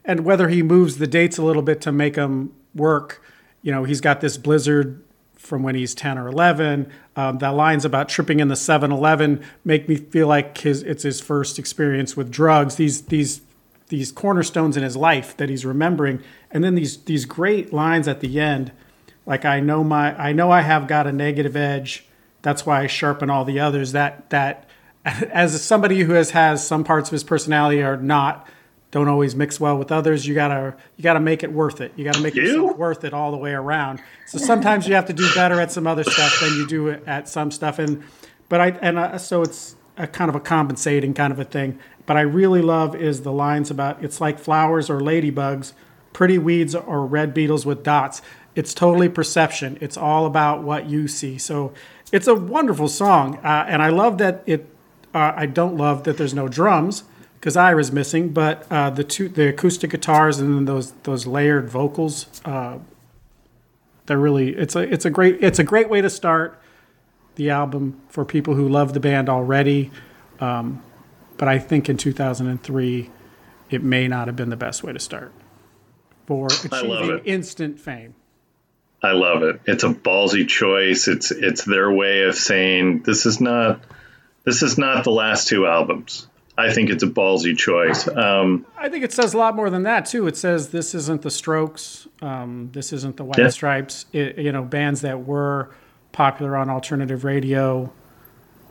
and whether he moves the dates a little bit to make them work. You know, he's got this blizzard from when he's 10 or 11. Um, that lines about tripping in the 7-Eleven make me feel like his it's his first experience with drugs. These these these cornerstones in his life that he's remembering, and then these these great lines at the end, like I know my I know I have got a negative edge. That's why I sharpen all the others. That that [LAUGHS] as somebody who has has some parts of his personality are not don't always mix well with others. You gotta you gotta make it worth it. You gotta make You? yourself worth it all the way around. So sometimes you have to do better at some other stuff than you do at some stuff. And but I and uh, so it's a kind of a compensating kind of a thing. But I really love is the lines about it's like flowers or ladybugs, pretty weeds or red beetles with dots. It's totally perception. It's all about what you see. So it's a wonderful song, uh, and I love that it. Uh, I don't love that there's no drums because Ira's missing, but uh, the two the acoustic guitars and then those those layered vocals. Uh, they're really it's a it's a great it's a great way to start the album for people who love the band already. Um, but I think in 2003, it may not have been the best way to start for achieving instant fame. I love it. It's a ballsy choice. It's it's their way of saying this is not this is not the last two albums. I think it's a ballsy choice. Um, I think it says a lot more than that too. It says this isn't the Strokes, um, this isn't the White Yeah. Stripes. It, you know, bands that were popular on alternative radio,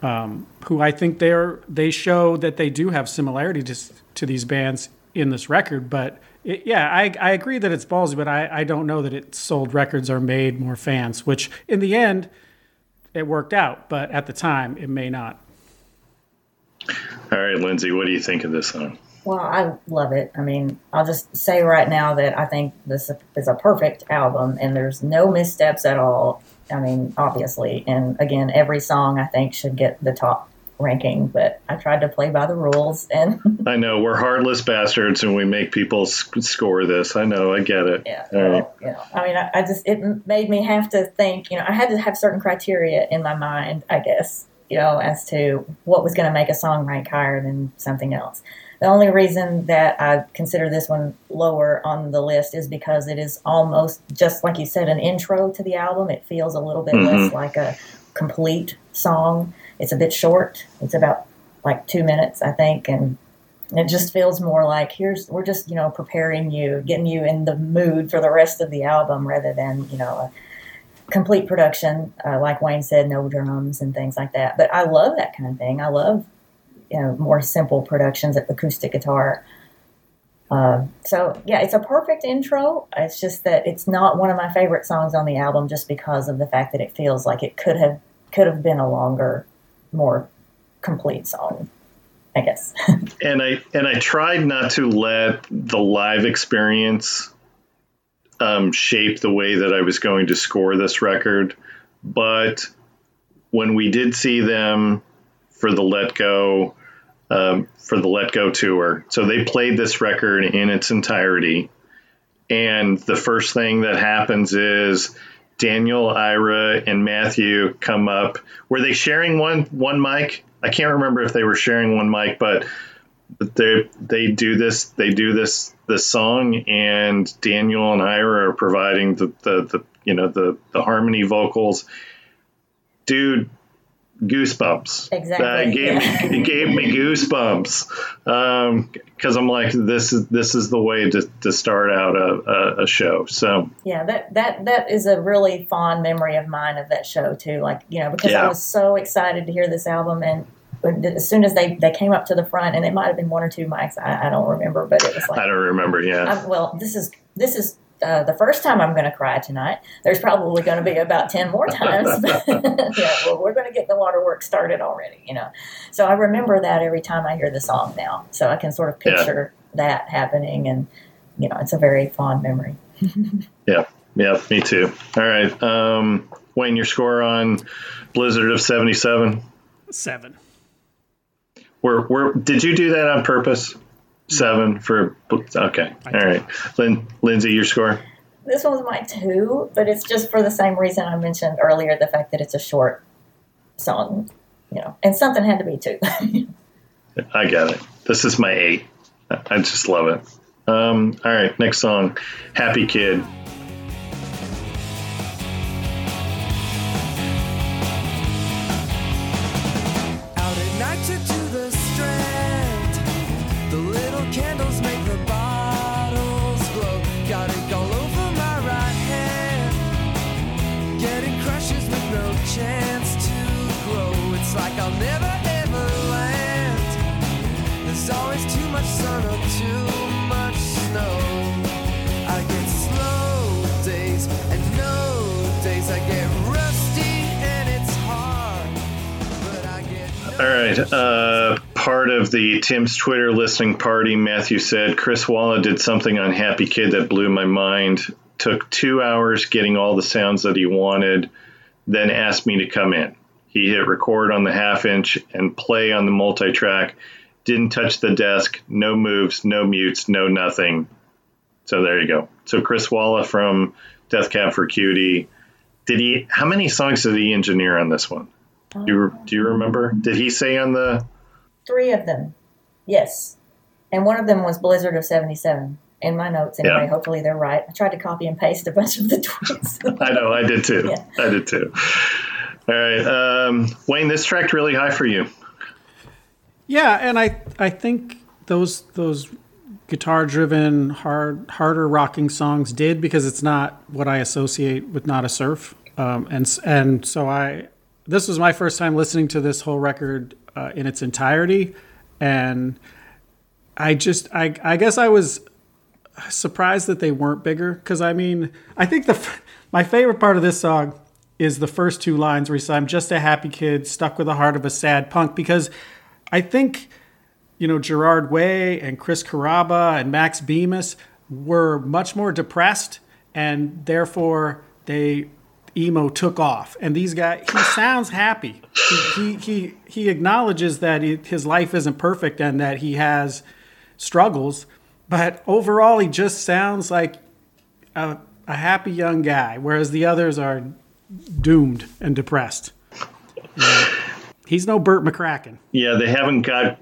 um, who I think they're they show that they do have similarity to to these bands in this record. But it, yeah, I I agree that it's ballsy, but I I don't know that it sold records or made more fans. Which in the end, it worked out, but at the time, it may not. all right, Lindsay, what do you think of this song? Well, I love it. I mean, I'll just say right now that I think this is a perfect album and there's no missteps at all. I mean, obviously. And again, every song I think should get the top ranking, but I tried to play by the rules and [LAUGHS] I know we're heartless bastards and we make people s- score this. I know, I get it. yeah, All right. well, you know, I mean, I, I just, it made me have to think, you know, I had to have certain criteria in my mind, I guess, you know, as to what was going to make a song rank higher than something else. The only reason that I consider this one lower on the list is because it is almost just like you said, an intro to the album. It feels a little bit mm-hmm. less like a complete song. It's a bit short. It's about like two minutes, I think, and it just feels more like here's we're just you know preparing you, getting you in the mood for the rest of the album, rather than you know a complete production. Uh, like Wayne said, no drums and things like that. But I love that kind of thing. I love you know more simple productions, acoustic guitar. Uh, so yeah, it's a perfect intro. It's just that it's not one of my favorite songs on the album, just because of the fact that it feels like it could have could have been a longer, more complete song. I guess. [LAUGHS] and I and I tried not to let the live experience um, shape the way that I was going to score this record. But when we did see them for the Let Go um, for the Let Go tour, so they played this record in its entirety, and the first thing that happens is. Daniel, Ira, and Matthew come up. Were they sharing one one mic? I can't remember if they were sharing one mic, but they they do this they do this this song and Daniel and Ira are providing the the, the you know the the harmony vocals. Dude, goosebumps. Uh, exactly, That gave yeah. me [LAUGHS] it gave me goosebumps um, because I'm like this is this is the way to, to start out a, a, a show. So Yeah, that that that is a really fond memory of mine of that show too. Like you know, because Yeah. I was so excited to hear this album, and as soon as they they came up to the front, and it might have been one or two mics, I, I don't remember, but it was like, I don't remember. Yeah, I'm, well, this is this is. Uh, the first time I'm going to cry tonight. There's probably going to be about ten more times. [LAUGHS] [LAUGHS] Yeah, well, we're going to get the waterworks started already, you know. So I remember that every time I hear the song now. So I can sort of Yeah. picture that happening, and you know, it's a very fond memory. [LAUGHS] yeah, yeah. Me too. All right, um, Wayne, your score on Blizzard of '77. Seven. Where, where did you do that on purpose? Seven for okay. All right, Lin, Lindsay, your score. This one's my two, but it's just for the same reason I mentioned earlier the fact that it's a short song, you know, and something had to be two. [LAUGHS] I got it. This is my eight. I I just love it. Um, all right, next song, Happy Kid. All right. Uh, part of the Tim's Twitter listening party, Matthew said Chris Walla did something on Happy Kid that blew my mind. Took two hours getting all the sounds that he wanted, then asked me to come in. He hit record on the half inch and play on the multi track. Didn't touch the desk. No moves, no mutes, no nothing. So there you go. So Chris Walla from Death Cab for Cutie. Did he? How many songs did he engineer on this one? Do you, do you remember? Did he say on the? Three of them, yes, and one of them was Blizzard of '77. In my notes, anyway. Yeah. Hopefully, they're right. I tried to copy and paste a bunch of the [LAUGHS] tweets. I know, I did too. Yeah. I did too. All right, um, Wayne, this tracked really high for you. Yeah, and I I think those those guitar driven hard harder rocking songs did because it's not what I associate with Nada Surf. Um, and and so I this was my first time listening to this whole record uh, in its entirety. And I just I I guess I was surprised that they weren't bigger. Because I mean I think the my favorite part of this song is the first two lines where he says I'm just a happy kid stuck with the heart of a sad punk. Because I think you know Gerard Way and Chris Carrabba and Max Bemis were much more depressed and therefore they emo took off. And these guys he sounds happy. He he he, he acknowledges that he, his life isn't perfect and that he has struggles but overall he just sounds like a, a happy young guy whereas the others are doomed and depressed. Know, he's no Bert McCracken. Yeah, they haven't got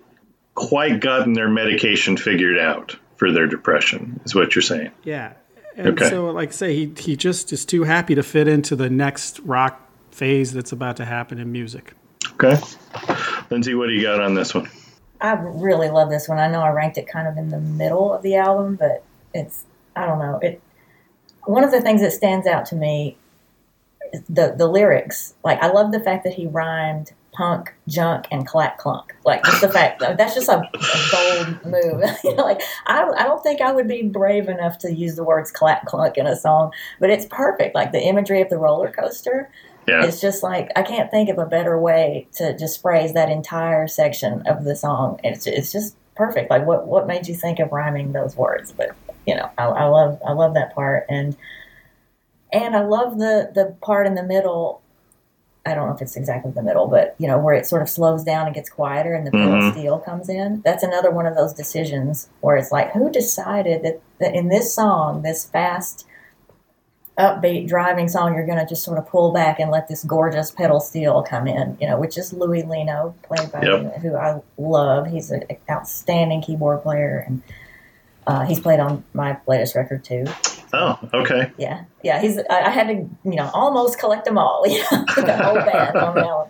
quite gotten their medication figured out for their depression, is what you're saying. Yeah. And Okay. so, like I say, he, he just is too happy to fit into the next rock phase that's about to happen in music. Okay. Lindsay, what do you got on this one? I really love this one. I know I ranked it kind of in the middle of the album, but it's I don't know. It one of the things that stands out to me is the the lyrics. Like I love the fact that he rhymed punk, junk, and clack clunk. Like just the fact that's just a, a bold move. [LAUGHS] you know, like I I don't think I would be brave enough to use the words clack clunk in a song, but it's perfect. Like the imagery of the roller coaster. Yeah. It's just like I can't think of a better way to just phrase that entire section of the song. It's it's just perfect. Like what what made you think of rhyming those words? But you know, I, I love I love that part, and and I love the the part in the middle. I don't know if it's exactly the middle, but you know where it sort of slows down and gets quieter, and the pedal Mhm. steel comes in. That's another one of those decisions where it's like, who decided that, that in this song, this fast upbeat driving song, you're going to just sort of pull back and let this gorgeous pedal steel come in, you know, which is Louie Lino, played by Yep. who I love. He's an outstanding keyboard player, and uh, he's played on my latest record too. Oh, okay. Yeah, yeah. He's. I, I had to, you know, almost collect them all. [LAUGHS] You know, the whole band on that one.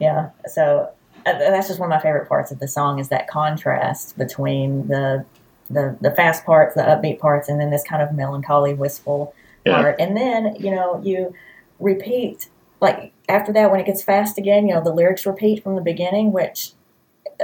Yeah. So uh, that's just one of my favorite parts of the song is that contrast between the the the fast parts, the upbeat parts, and then this kind of melancholy, wistful Yeah. part. And then you know you repeat like after that when it gets fast again. You know the lyrics repeat from the beginning, which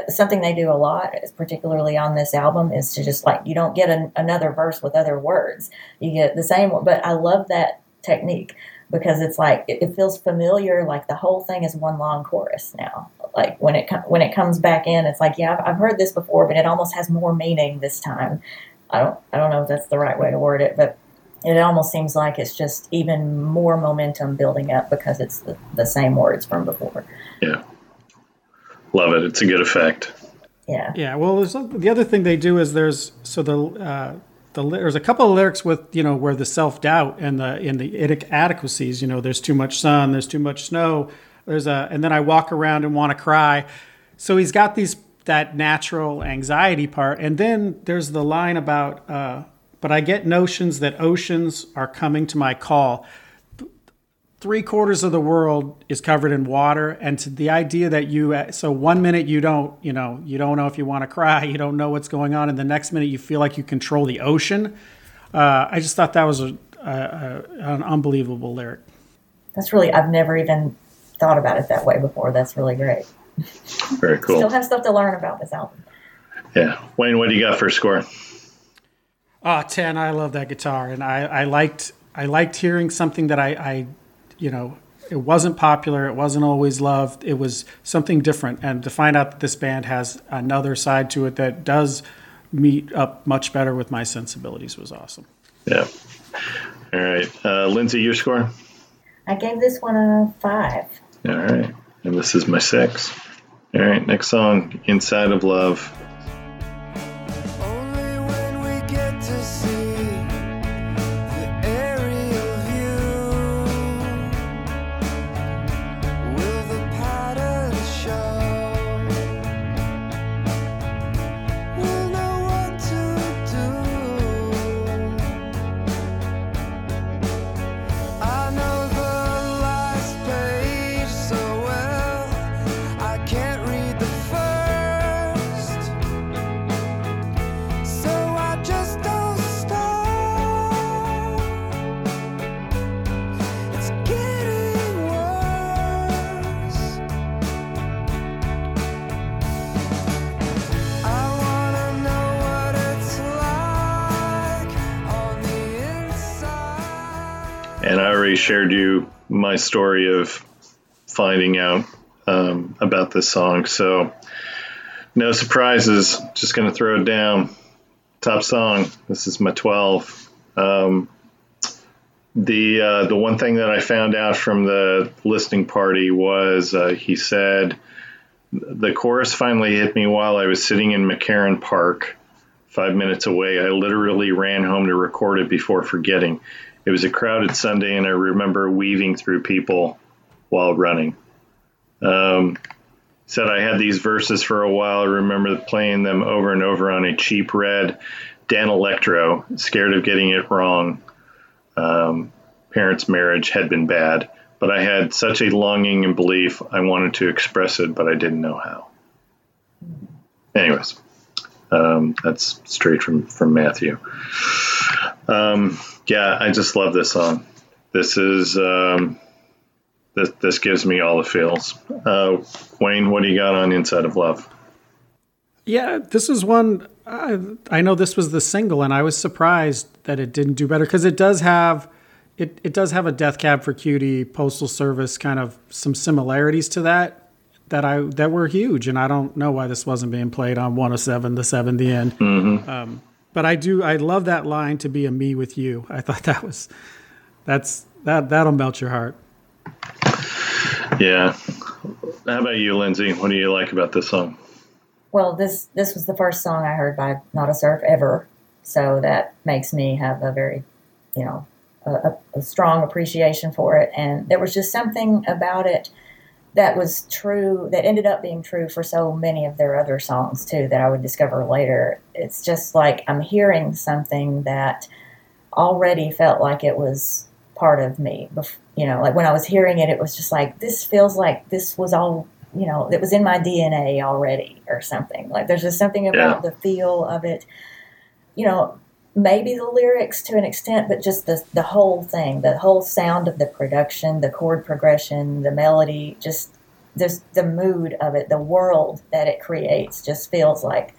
something they do a lot, particularly on this album, is to just like you don't get an, another verse with other words. You get the same, one. but I love that technique because it's like it, it feels familiar. Like the whole thing is one long chorus now. Like when it when it comes back in, it's like yeah, I've, I've heard this before, but it almost has more meaning this time. I don't I don't know if that's the right way to word it, but it almost seems like it's just even more momentum building up because it's the, the same words from before. Yeah. Love it. It's a good effect. Yeah. Yeah, well, there's, the other thing they do is there's so the uh, the there's a couple of lyrics with you know where the self doubt and the in the inadequacies. You know, there's too much sun, there's too much snow. There's a and then I walk around and want to cry. So he's got these that natural anxiety part, and then there's the line about. Uh, but I get notions that oceans are coming to my call three quarters of the world is covered in water and to the idea that you so one minute you don't you know you don't know if you want to cry [LAUGHS] you don't know what's going on and the next minute you feel like you control the ocean uh, i just thought that was a, a, a, an unbelievable lyric That's really I've never even thought about it that way before. That's really great. Very cool Still have stuff to learn about this album. Yeah. Wayne, what do you got for a score? oh 10 i love that guitar and i, I liked i liked hearing something that I, I you know it wasn't popular it wasn't always loved it was something different and to find out that this band has another side to it that does meet up much better with my sensibilities was awesome Yeah. All right. Uh, Lindsay, your score? I gave this one a five. All right. And this is my six. All right. Next song Inside of Love. Story of finding out um, about this song. So, no surprises. Just going to throw it down. Top song. This is my 12. Um, the uh, the one thing that I found out from the listening party was uh, he said the chorus finally hit me while I was sitting in McCarren Park, five minutes away. I literally ran home to record it before forgetting. It was a crowded Sunday, and I remember weaving through people while running. Um, said I had these verses for a while. I remember playing them over and over on a cheap red Danelectro, scared of getting it wrong. Um, parents' marriage had been bad, but I had such a longing and belief I wanted to express it, but I didn't know how. Anyways, um, that's straight from from Matthew. Um, yeah, I just love this song. This is um, this this gives me all the feels. Uh, Wayne, what do you got on Inside of Love? Yeah, this is one. I, I know this was the single, and I was surprised that it didn't do better because it does have, it it does have a Death Cab for Cutie, Postal Service kind of some similarities to that that I that were huge, and I don't know why this wasn't being played on 107, the seven, the end. Um, but I do, I love that line to be a me with you. I thought that was, that's that that'll melt your heart. Yeah. How about you, Lindsay? What do you like about this song? Well, this this was the first song I heard by Nada Surf ever, so that makes me have a very, you know, a, a, a strong appreciation for it. And there was just something about it that was true, that ended up being true for so many of their other songs too, that I would discover later. It's just like I'm hearing something that already felt like it was part of me. You know, like when I was hearing it, it was just like this feels like this was all you know, it was in my DNA already or something. Like there's just something about Yeah. the feel of it. You know, maybe the lyrics to an extent, but just the the whole thing, the whole sound of the production, the chord progression, the melody, just just the mood of it, the world that it creates just feels like,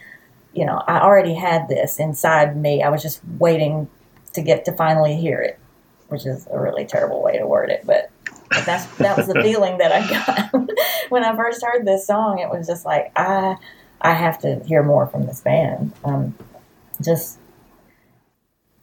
you know, I already had this inside me. I was just waiting to get to finally hear it, which is a really terrible way to word it, but but that's that was the [LAUGHS] feeling that I got [LAUGHS] when I first heard this song. It was just like I I have to hear more from this band. Um, just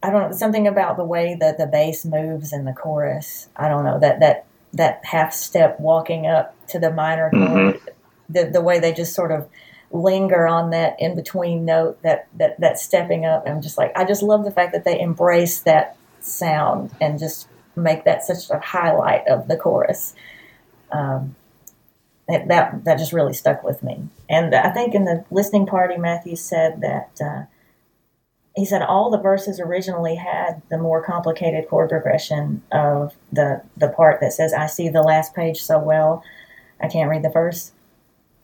I don't know something about the way that the bass moves in the chorus. I don't know that that that half step walking up to the minor chord, the the way they just sort of linger on that in between note that that that stepping up. I'm just like I just love the fact that they embrace that sound and just make that such a highlight of the chorus. Um, that, that that just really stuck with me. And I think in the listening party, Matthew said that uh, he said all the verses originally had the more complicated chord progression of the the part that says "I see the last page so well, I can't read the first."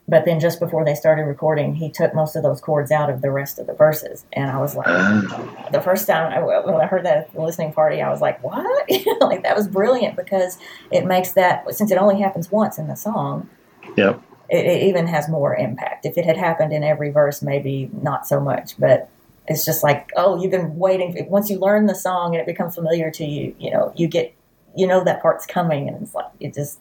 But then just before they started recording, he took most of those chords out of the rest of the verses, and I was like, oh. the first time I, when I heard that at the listening party, I was like, "What?" [LAUGHS] like that was brilliant because it makes that since it only happens once in the song, Yep. it, it even has more impact. If it had happened in every verse, maybe not so much, but it's just like, oh, you've been waiting. Once you learn the song and it becomes familiar to you, you know, you get, you know, that part's coming, and it's like you just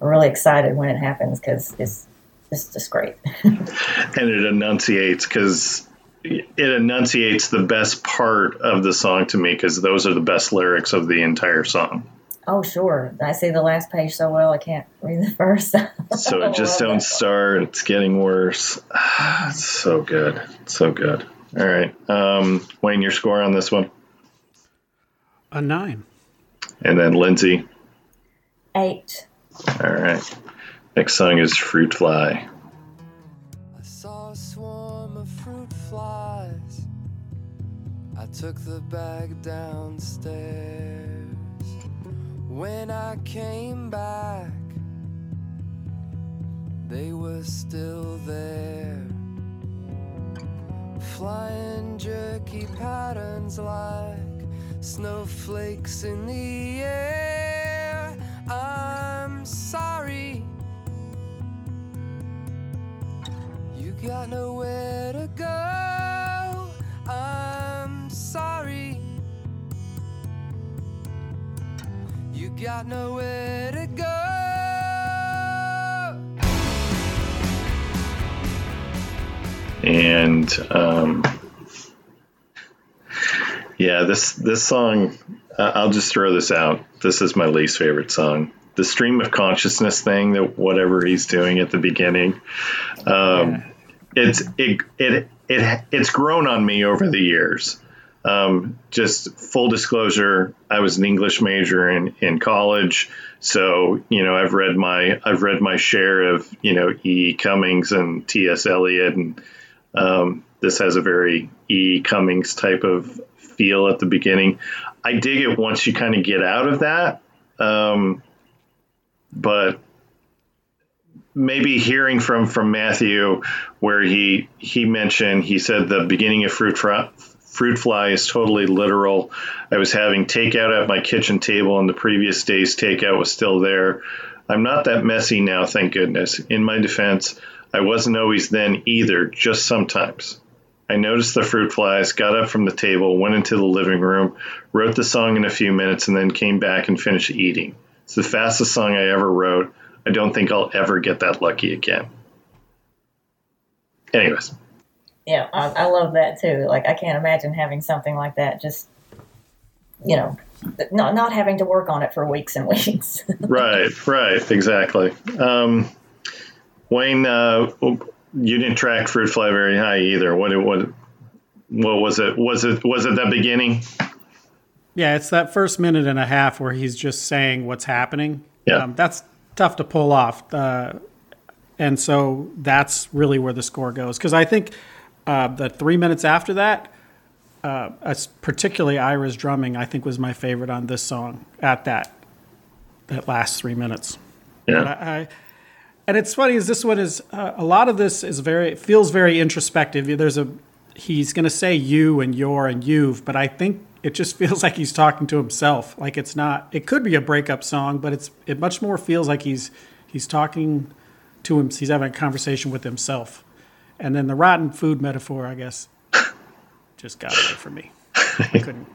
are really excited when it happens because it's it's just great. [LAUGHS] and it enunciates because it enunciates the best part of the song to me because those are the best lyrics of the entire song. oh, sure, I see the last page so well, I can't read the first. [LAUGHS] So it just don't [LAUGHS] start. It's getting worse. It's [SIGHS] so good. So good. All right. Um, Wayne, your score on this one. A nine. And then Lindsay. Eight. All right. Next song is Fruit Fly. I saw a swarm of fruit flies. I took the bag downstairs. When I came back, they were still there. Flying jerky patterns like snowflakes in the air. I'm sorry. You got nowhere to go. I'm sorry. you got nowhere to go. And um, yeah, this this song, uh, I'll just throw this out. This is my least favorite song. The stream of consciousness thing that whatever he's doing at the beginning, um, it's it, it it it's grown on me over the years. Um, just full disclosure, I was an English major in, in college, so you know I've read my I've read my share of you know E. E. Cummings and T. S. Eliot and um, this has a very E. Cummings type of feel at the beginning. I dig it once you kind of get out of that. Um, but maybe hearing from from Matthew, where he he mentioned he said the beginning of fruit fruit fly is totally literal. I was having takeout at my kitchen table, and the previous day's takeout was still there. I'm not that messy now, thank goodness. In my defense, I wasn't always then either, just sometimes. I noticed the fruit flies, got up from the table, went into the living room, wrote the song in a few minutes, and then came back and finished eating. It's the fastest song I ever wrote. I don't think I'll ever get that lucky again. Anyways, Yeah, I, I love that too. Like, I can't imagine having something like that. Just, you know, not not having to work on it for weeks and [LAUGHS] weeks. right, right, exactly. Um, Wayne, uh, you didn't track fruit fly very high either. What what what was it? Was it was it the beginning? Yeah, it's that first minute and a half where he's just saying what's happening. Yeah. Um, that's tough to pull off. Uh, and so that's really where the score goes. Because I think uh, the three minutes after that, uh, particularly Ira's drumming, I think was my favorite on this song at that that last three minutes. Yeah, and it's funny is this one is uh, a lot of this is very feels very introspective. There's a he's going to say you and your and you've, but I think it just [LAUGHS] feels like he's talking to himself. Like it's not. It could be a breakup song, but it's it much more feels like he's he's talking to him. He's having a conversation with himself. And then the rotten food metaphor, I guess, just got away from me. I couldn't.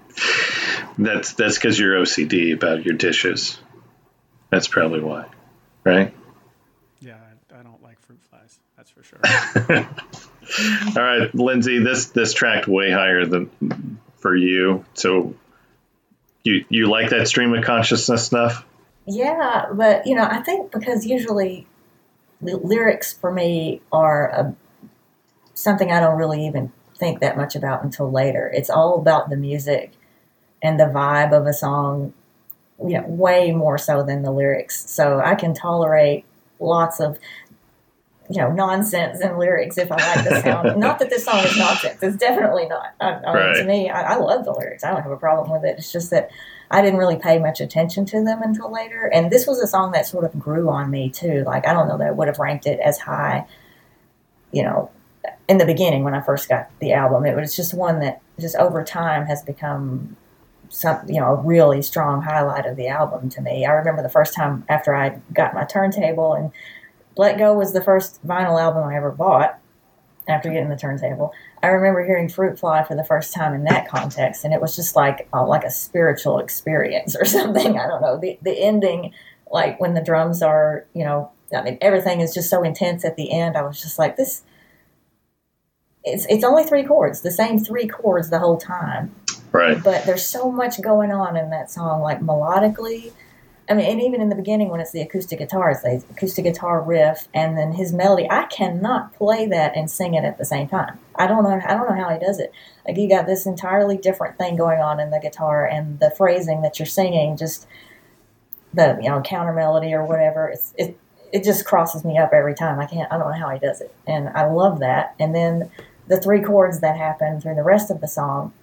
[LAUGHS] that's that's because you're OCD about your dishes. That's probably why, right? Yeah, I, I don't like fruit flies. That's for sure. [LAUGHS] All right, Lindsay, this this tracked way higher than for you. So you you like that stream of consciousness stuff? Yeah, but you know, I think because usually the lyrics for me are a, something I don't really even think that much about until later. It's all about the music and the vibe of a song, you know, way more so than the lyrics. So I can tolerate lots of you know nonsense in lyrics if I like the sound. [LAUGHS] not that this song is nonsense; it's definitely not. I, I mean, to me, I, I love the lyrics. I don't have a problem with it. It's just that I didn't really pay much attention to them until later. And this was a song that sort of grew on me too. Like I don't know that I would have ranked it as high, you know, in the beginning when I first got the album. It was just one that just over time has become some, you know, a really strong highlight of the album to me. I remember the first time after I got my turntable and Let Go was the first vinyl album I ever bought after getting the turntable. I remember hearing Fruit Fly for the first time in that context, and it was just like uh, like a spiritual experience or [LAUGHS] something. I don't know. The the ending, like when the drums are, you know, I mean, everything is just so intense at the end. I was just like, this. It's it's only three chords, the same three chords the whole time, Right. but there's so much going on in that song, like melodically. I mean, and even in the beginning when it's the acoustic guitar, it's the acoustic guitar riff, and then his melody. I cannot play that and sing it at the same time. I don't know. I don't know how he does it. Like you got this entirely different thing going on in the guitar, and the phrasing that you're singing, just the you know counter melody or whatever. It's it it just crosses me up every time. I can't. I don't know how he does it, and I love that. And then the three chords that happen through the rest of the song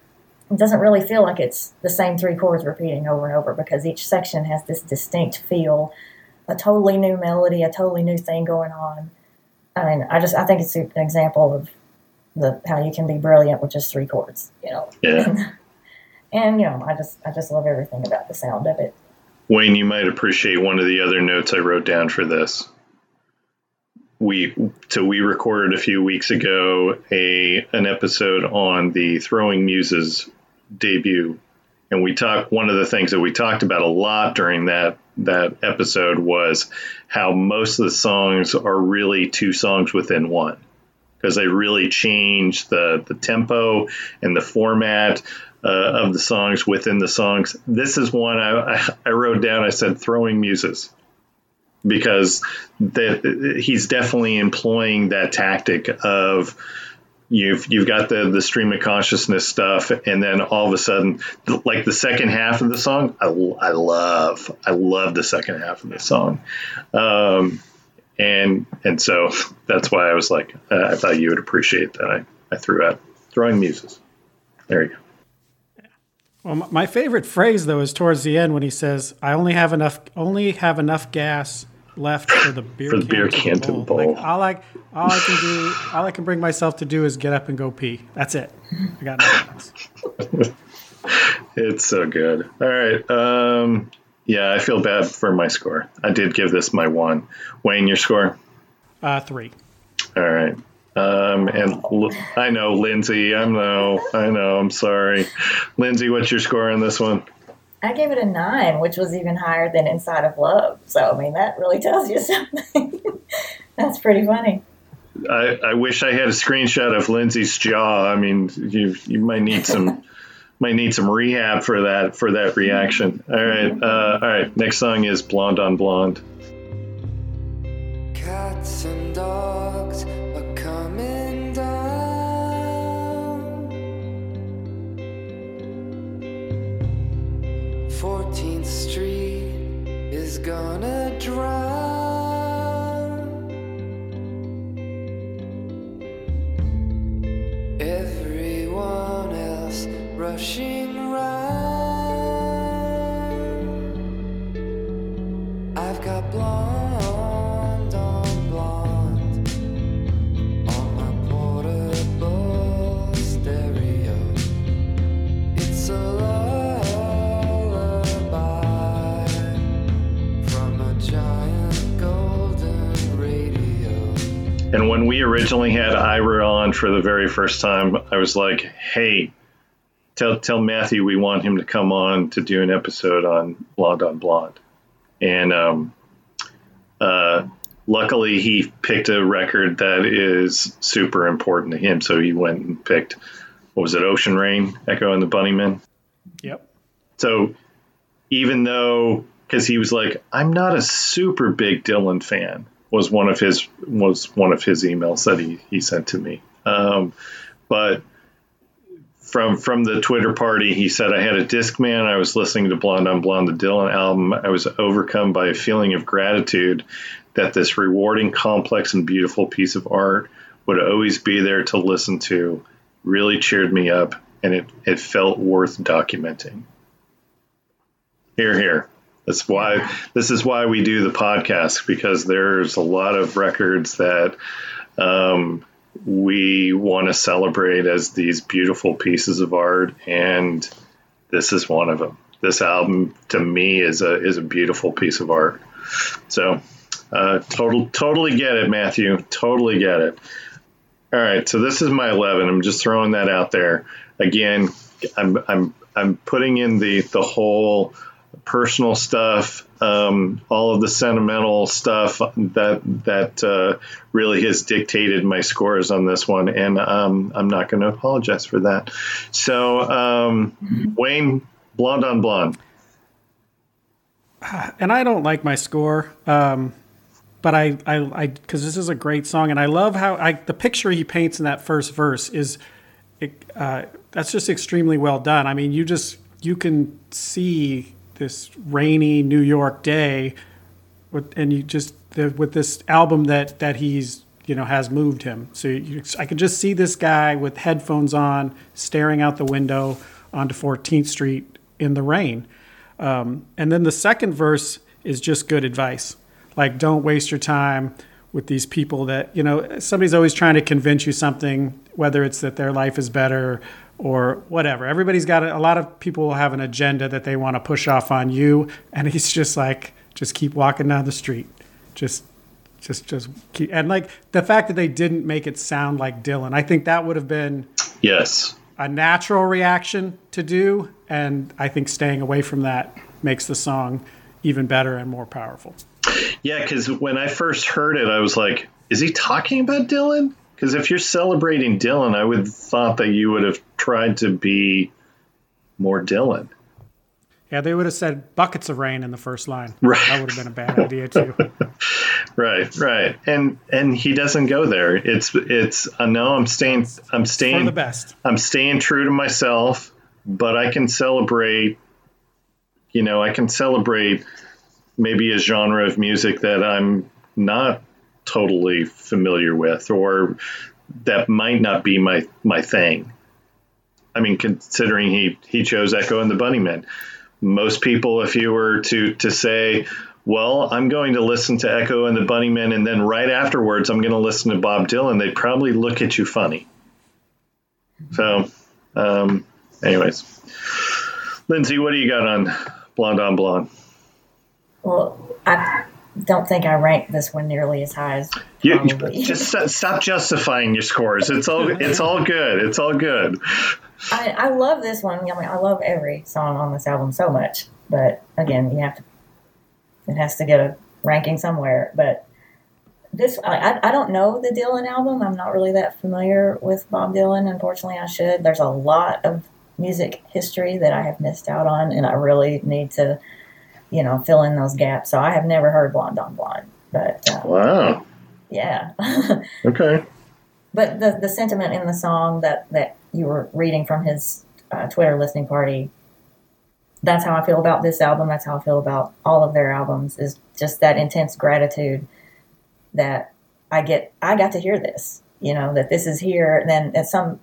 it doesn't really feel like it's the same three chords repeating over and over because each section has this distinct feel, a totally new melody, a totally new thing going on. I mean, I just I think it's an example of the how you can be brilliant with just three chords, you know. Yeah. And, [LAUGHS] and you know, I just I just love everything about the sound of it. Wayne, you might appreciate one of the other notes I wrote down for this. We so we recorded a few weeks ago a an episode on the Throwing Muses debut and we talked. One of the things that we talked about a lot during that that episode was how most of the songs are really two songs within one because they really change the the tempo and the format uh, of the songs within the songs. This is one I, I, I wrote down. I said throwing muses because the, he's definitely employing that tactic of you've you've got the the stream of consciousness stuff and then all of a sudden like the second half of the song I, I love I love the second half of the song. Um, and and so that's why I was like uh, I thought you would appreciate that. I, I threw out throwing muses. There you go. Well, my favorite phrase though is towards the end when he says, "I only have enough, only have enough gas left for the beer For the can beer to can to the bowl. Like, all I, all I can do, all I can bring myself to do is get up and go pee. That's it. I got nothing else. [LAUGHS] It's so good. All right. Um, yeah, I feel bad for my score. I did give this my one. Wayne, your score? Uh, three. All right. Um, and L- I know Lindsay. I know. I know. I'm sorry, Lindsay. What's your score on this one? I gave it a nine, which was even higher than Inside of Love. So, I mean, that really tells you [LAUGHS] something. That's pretty funny. I, I wish I had a screenshot of Lindsay's jaw. I mean, you you might need some [LAUGHS] might need some rehab for that for that reaction. All right. Uh, all right. Next song is Blonde on Blonde. Cats and dogs 14th Street is gonna drown. Everyone else rushing And when we originally had Ira on for the very first time, I was like, "Hey, tell tell Matthew we want him to come on to do an episode on Blonde on Blonde." And um, uh, luckily, he picked a record that is super important to him, so he went and picked what was it, Ocean Rain, Echo and the Bunnymen. Yep. So even though, because he was like, I'm not a super big Dylan fan, was one of his was one of his emails that he he sent to me. Um, but from from the Twitter party, he said I had a Discman. I was listening to Blonde on Blonde, the Dylan album. I was overcome by a feeling of gratitude that this rewarding, complex, and beautiful piece of art would always be there to listen to. Really cheered me up, and it it felt worth documenting. Here, here. That's why this is why we do the podcast because there's a lot of records that um, we want to celebrate as these beautiful pieces of art, and this is one of them. This album to me is a is a beautiful piece of art. So, uh, total totally get it, Matthew. Totally get it. All right, so this is my 11. I'm just throwing that out there. Again, I'm I'm I'm putting in the the whole personal stuff, um, all of the sentimental stuff that that uh, really has dictated my scores on this one, and um, I'm not going to apologize for that. So, um, Wayne, blonde on blonde. and I don't like my score, um, but I, I, I, because this is a great song, and I love how I the picture he paints in that first verse is, it, uh, that's just extremely well done. I mean, you just you can see this rainy New York day, with, and you just with this album that that he's you know has moved him. So you, I could just see this guy with headphones on, staring out the window onto 14th Street in the rain. Um, and then the second verse is just good advice. Like, don't waste your time with these people that, you know, somebody's always trying to convince you something, whether it's that their life is better or whatever. Everybody's got a, a lot of people have an agenda that they want to push off on you. And he's just like, just keep walking down the street. Just, just, just keep. And like the fact that they didn't make it sound like Dylan, I think that would have been Yes. a natural reaction to do, and I think staying away from that makes the song even better and more powerful. Yeah, because when I first heard it, I was like, "Is he talking about Dylan?" Because if you're celebrating Dylan, I would have thought that you would have tried to be more Dylan. Yeah, they would have said buckets of rain in the first line. [LAUGHS] Right. That would have been a bad idea too. [LAUGHS] Right, right, and and he doesn't go there. It's it's uh, no, I'm staying, I'm staying For the best. I'm staying true to myself, but I can celebrate. You know, I can celebrate maybe a genre of music that I'm not totally familiar with, or that might not be my my thing. I mean, considering he he chose Echo and the Bunnymen, most people, if you were to to say, well, I'm going to listen to Echo and the Bunnymen, and then right afterwards, I'm going to listen to Bob Dylan, they'd probably look at you funny. So, um, anyways, Lindsay, what do you got on Blonde on Blonde? Well, I don't think I rank this one nearly as high as You, [LAUGHS] just stop- stop justifying your scores. It's all it's all good. It's all good. I, I love this one. I mean, I love every song on this album so much. But again, you have to. It has to get a ranking somewhere. But this, I, I- I don't know the Dylan album. I'm not really that familiar with Bob Dylan. Unfortunately, I should. There's a lot of music history that I have missed out on, and I really need to, you know, fill in those gaps. So I have never heard Blonde on Blonde. But uh, Wow. yeah. [LAUGHS] Okay. But the the sentiment in the song that that you were reading from his uh, Twitter listening party, that's how I feel about this album. That's how I feel about all of their albums. Is just that intense gratitude that I get. I got to hear this. You know that this is here. And then at some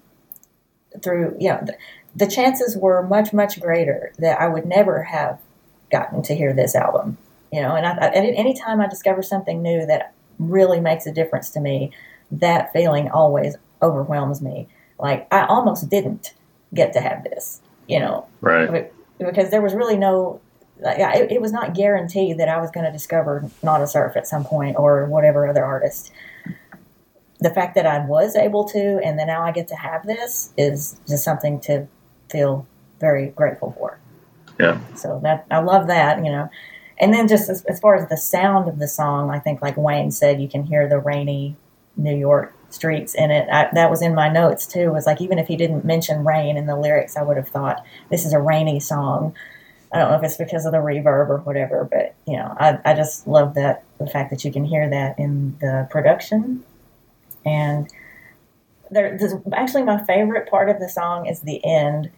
through you know the, the chances were much much greater that I would never have gotten to hear this album. You know, and I, I, any time I discover something new that really makes a difference to me, that feeling always overwhelms me. Like I almost didn't get to have this, you know, Right. because there was really no. Like, it, it was not guaranteed that I was going to discover Nada Surf at some point or whatever other artist. The fact that I was able to, and then now I get to have this, is just something to feel very grateful for. Yeah. So that I love that, you know. And then just as, as far as the sound of the song, I think like Wayne said, you can hear the rainy New York streets in it. I, that was in my notes too. Was like even if he didn't mention rain in the lyrics, I would have thought this is a rainy song. I don't know if it's because of the reverb or whatever, but you know, I, I just love that the fact that you can hear that in the production. And there, this, actually, my favorite part of the song is the end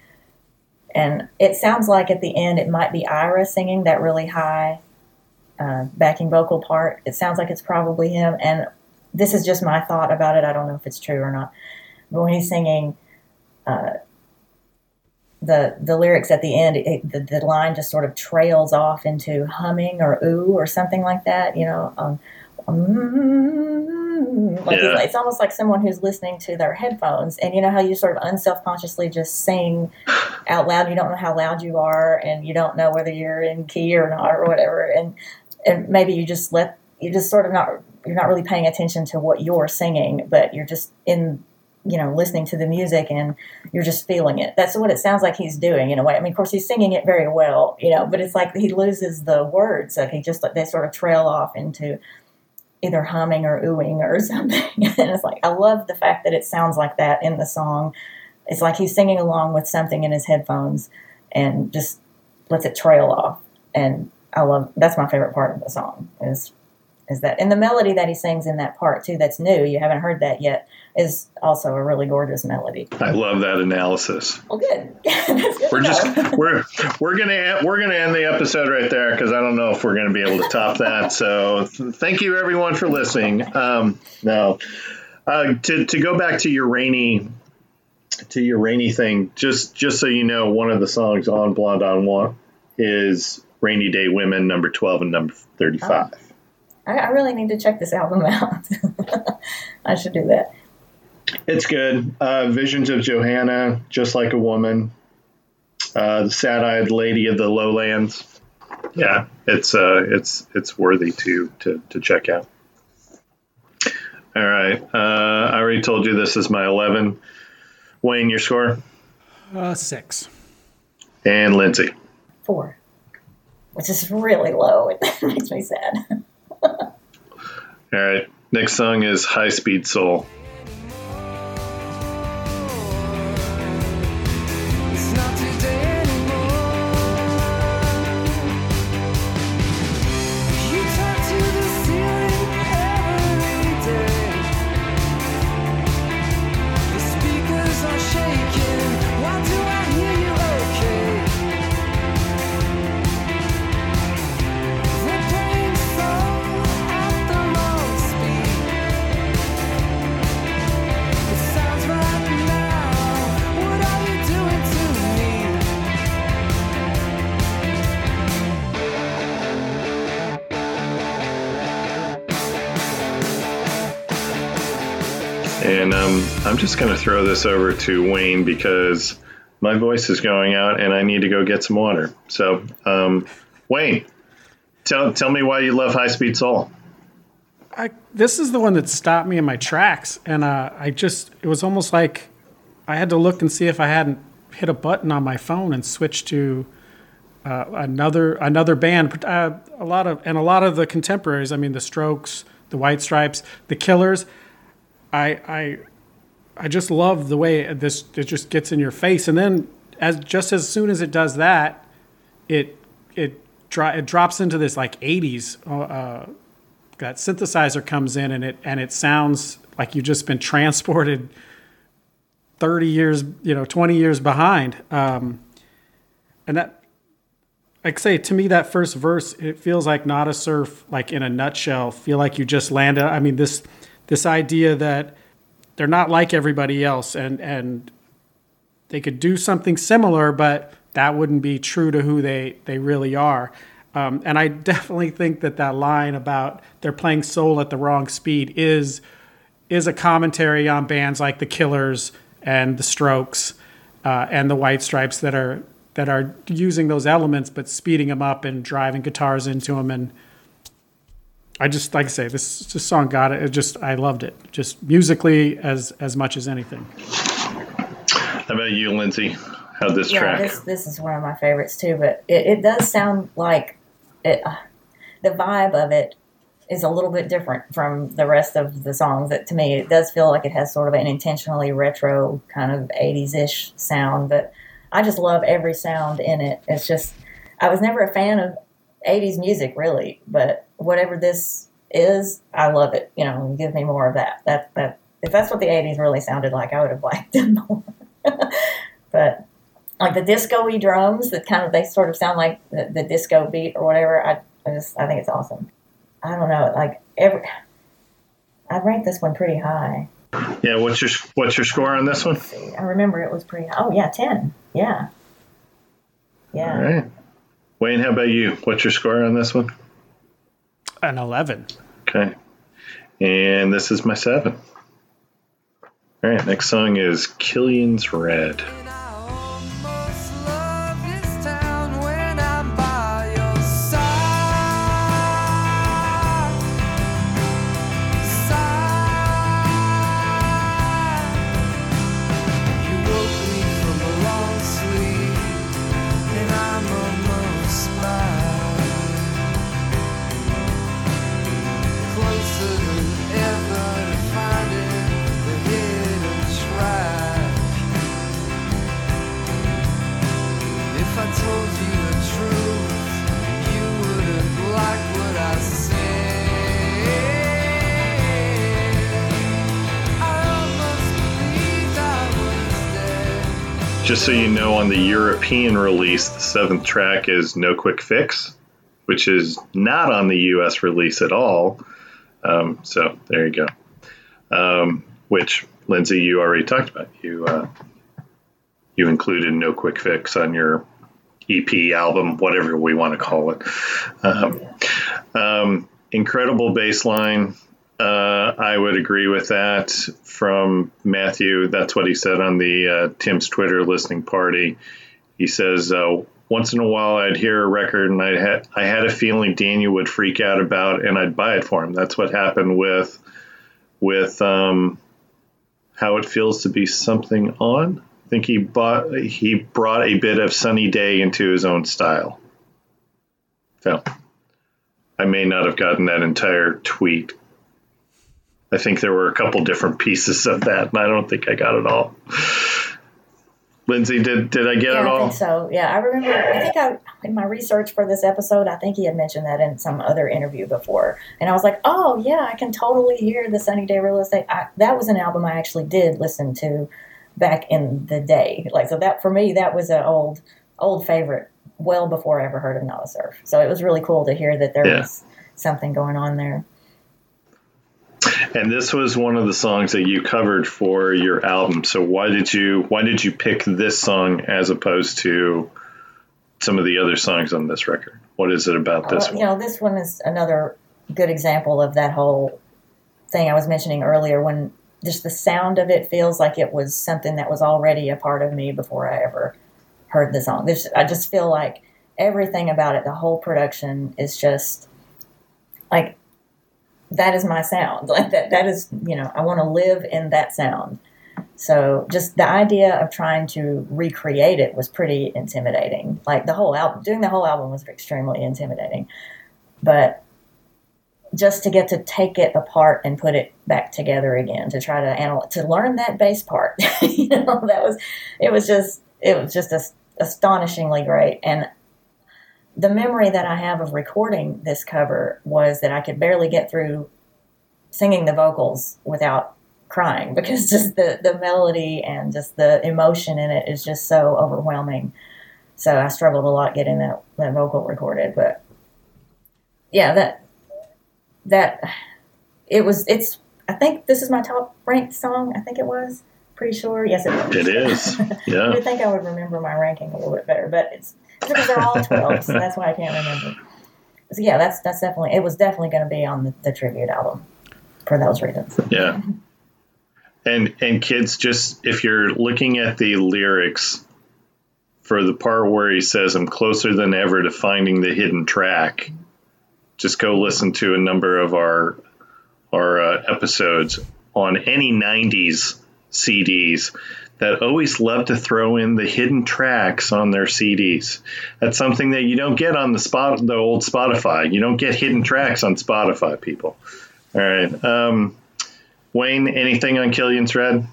and it sounds like at the end it might be Ira singing that really high uh, backing vocal part. It sounds like it's probably him, and this is just my thought about it. I don't know if it's true or not. But when he's singing uh, the the lyrics at the end, it, the, the line just sort of trails off into humming or ooh or something like that. You know. Um, Mm-hmm. like Yeah. it's, it's almost like someone who's listening to their headphones, and you know how you sort of unself-consciously just sing out loud. You don't know how loud you are, and you don't know whether you're in key or not, or whatever. And and maybe you just let you just sort of not you're not really paying attention to what you're singing, but you're just in you know listening to the music and you're just feeling it. That's what it sounds like he's doing in a way. I mean, of course, he's singing it very well, you know, but it's like he loses the words, so he just they sort of trail off into either humming or oohing or [LAUGHS] something. and it's like I love the fact that it sounds like that in the song. It's like he's singing along with something in his headphones and just lets it trail off. And I love that's my favorite part of the song is is that and the melody that he sings in that part too that's new you haven't heard that yet is also a really gorgeous melody. I love that analysis. Well, good. [LAUGHS] Good We're just we're we're gonna we're gonna end the episode right there because I don't know if we're gonna be able to top that. So th- thank you everyone for listening. Um, no, uh, to to go back to your rainy to your rainy thing. Just just so you know, one of the songs on Blonde on One is "Rainy Day Women" number twelve and number thirty five. I, I really need to check this album out. [LAUGHS] I should do that. It's good. Uh, Visions of Johanna, Just Like a Woman, uh, The Sad-Eyed Lady of the Lowlands. Yeah, it's uh, it's it's worthy to to to check out. All right, uh, I already told you this is my eleven. Wayne, your score? Uh, six. And Lindsay. Four, which is really low. [LAUGHS] It makes me sad. [LAUGHS] All right. Next song is High Speed Soul. Just going to throw this over to Wayne because my voice is going out and I need to go get some water. So, um, Wayne, tell, tell me why you love High Speed Soul. I, this is the one that stopped me in my tracks, and uh, I just it was almost like I had to look and see if I hadn't hit a button on my phone and switched to uh, another another band. Uh, a lot of and a lot of the contemporaries. I mean, the Strokes, the White Stripes, the Killers. I I I just love the way this it just gets in your face, and then as just as soon as it does that, it it dro- it drops into this like '80s. Uh, that synthesizer comes in and it and it sounds like you've just been [LAUGHS] transported 30 years you know 20 years behind um, and that like I say to me that first verse it feels like Nada Surf like in a nutshell feel like you just landed i mean this this idea that they're not like everybody else and and they could do something similar but that wouldn't be true to who they they really are. Um, and I [LAUGHS] definitely think that that line about they're playing soul at the wrong speed is is a commentary on bands like the Killers and the Strokes uh, and the White Stripes that are that are using those elements but speeding them up and driving guitars into them and I just like I say this, this song got it. It just I loved it just musically as as much as anything. How about you, Lindsay? How'd this yeah, track? this this is one of my favorites too. But it, it does sound like it. Uh, the vibe of it is a little bit different from the rest of the songs. That to me, it does feel like it has sort of an intentionally retro kind of '80s ish sound. But I just love every sound in it. It's just I was never a fan of '80s music really, but whatever this is, I love it. You know, give me more of that. That that if that's what the '80s really sounded like, I would have liked it [LAUGHS] more. but like the disco-y drums that kind of they sort of sound like the, the disco beat or whatever. I, I just I think it's awesome. I don't know, like every I'd rank this one pretty high. yeah, what's your what's your score on this one? I remember it was pretty high. Oh yeah, ten. Yeah. Yeah. Right. Wayne, how about you? What's your score on this one? An eleven. Okay. And this is my seven. All right, next song is Killian's Red. Just so you know, on the European release, the seventh track is No Quick Fix, which is not on the US release at all. Um, so there you go. Um, which, Lindsay, you already talked about. You uh, you included No Quick Fix on your EP album, whatever we want to call it. Um, um, incredible bass line. Uh, I would agree with that from Matthew. That's what he said on the uh, Tim's Twitter listening party. He says, uh, once in a while I'd hear a record and I had I had a feeling Daniel would freak out about and I'd buy it for him. That's what happened with with um, how it feels to be something on I think he bought he brought a bit of Sunny Day into his own style. So I may not have gotten that entire tweet. I think there were a couple different pieces of that, and I don't think I got it all. Lindsay, did did I get it Yeah, I all? think so. Yeah, I remember. I think I in my research for this episode, I think he had mentioned that in some other interview before, and I was like, "Oh yeah, I can totally hear the Sunny Day Real Estate." I, that was an album I actually did listen to back in the day. Like so, that for me, that was an old old favorite, well before I ever heard of Nada Surf. So it was really cool to hear that there Yeah. was something going on there. And this was one of the songs that you covered for your album. So why did you why did you pick this song as opposed to some of the other songs on this record? What is it about this Well, one? you know, this one is another good example of that whole thing I was mentioning earlier when just the sound of it feels like it was something that was already a part of me before I ever heard the song. There's, I just feel like everything about it, the whole production is just like that is my sound. [LAUGHS] Like that that is, you know, I want to live in that sound. So just the idea of trying to recreate it was pretty intimidating. Like the whole album, doing the whole album was extremely intimidating. But just to get to take it apart and put it back together again, to try to analyze, to learn that bass part, [LAUGHS] you know, that was, it was just, it was just as- astonishingly great. And the memory that I have of recording this cover was that I could barely get through singing the vocals without crying [LAUGHS] because just the, the melody and just the emotion in it is just so overwhelming. So I struggled a lot getting that, that vocal recorded, but yeah, that that it was it's I think this is my top ranked song. I think it was. Pretty sure. Yes, it was. It is. [LAUGHS] Yeah. would think I would remember my ranking a little bit better, but it's because they're all twelve, so [LAUGHS] that's why I can't remember. So yeah, that's that's definitely it was definitely going to be on the, the tribute album for those reasons. Yeah. And and kids just if you're looking at the lyrics for the part where he says I'm closer than ever to finding the hidden track, just go listen to a number of our our uh, episodes on any 90s CDs that always love to throw in the hidden tracks on their CDs. That's something that you don't get on the spot the old Spotify. You don't get hidden tracks on Spotify, people. All right. Um, Wayne, anything on Killian's Red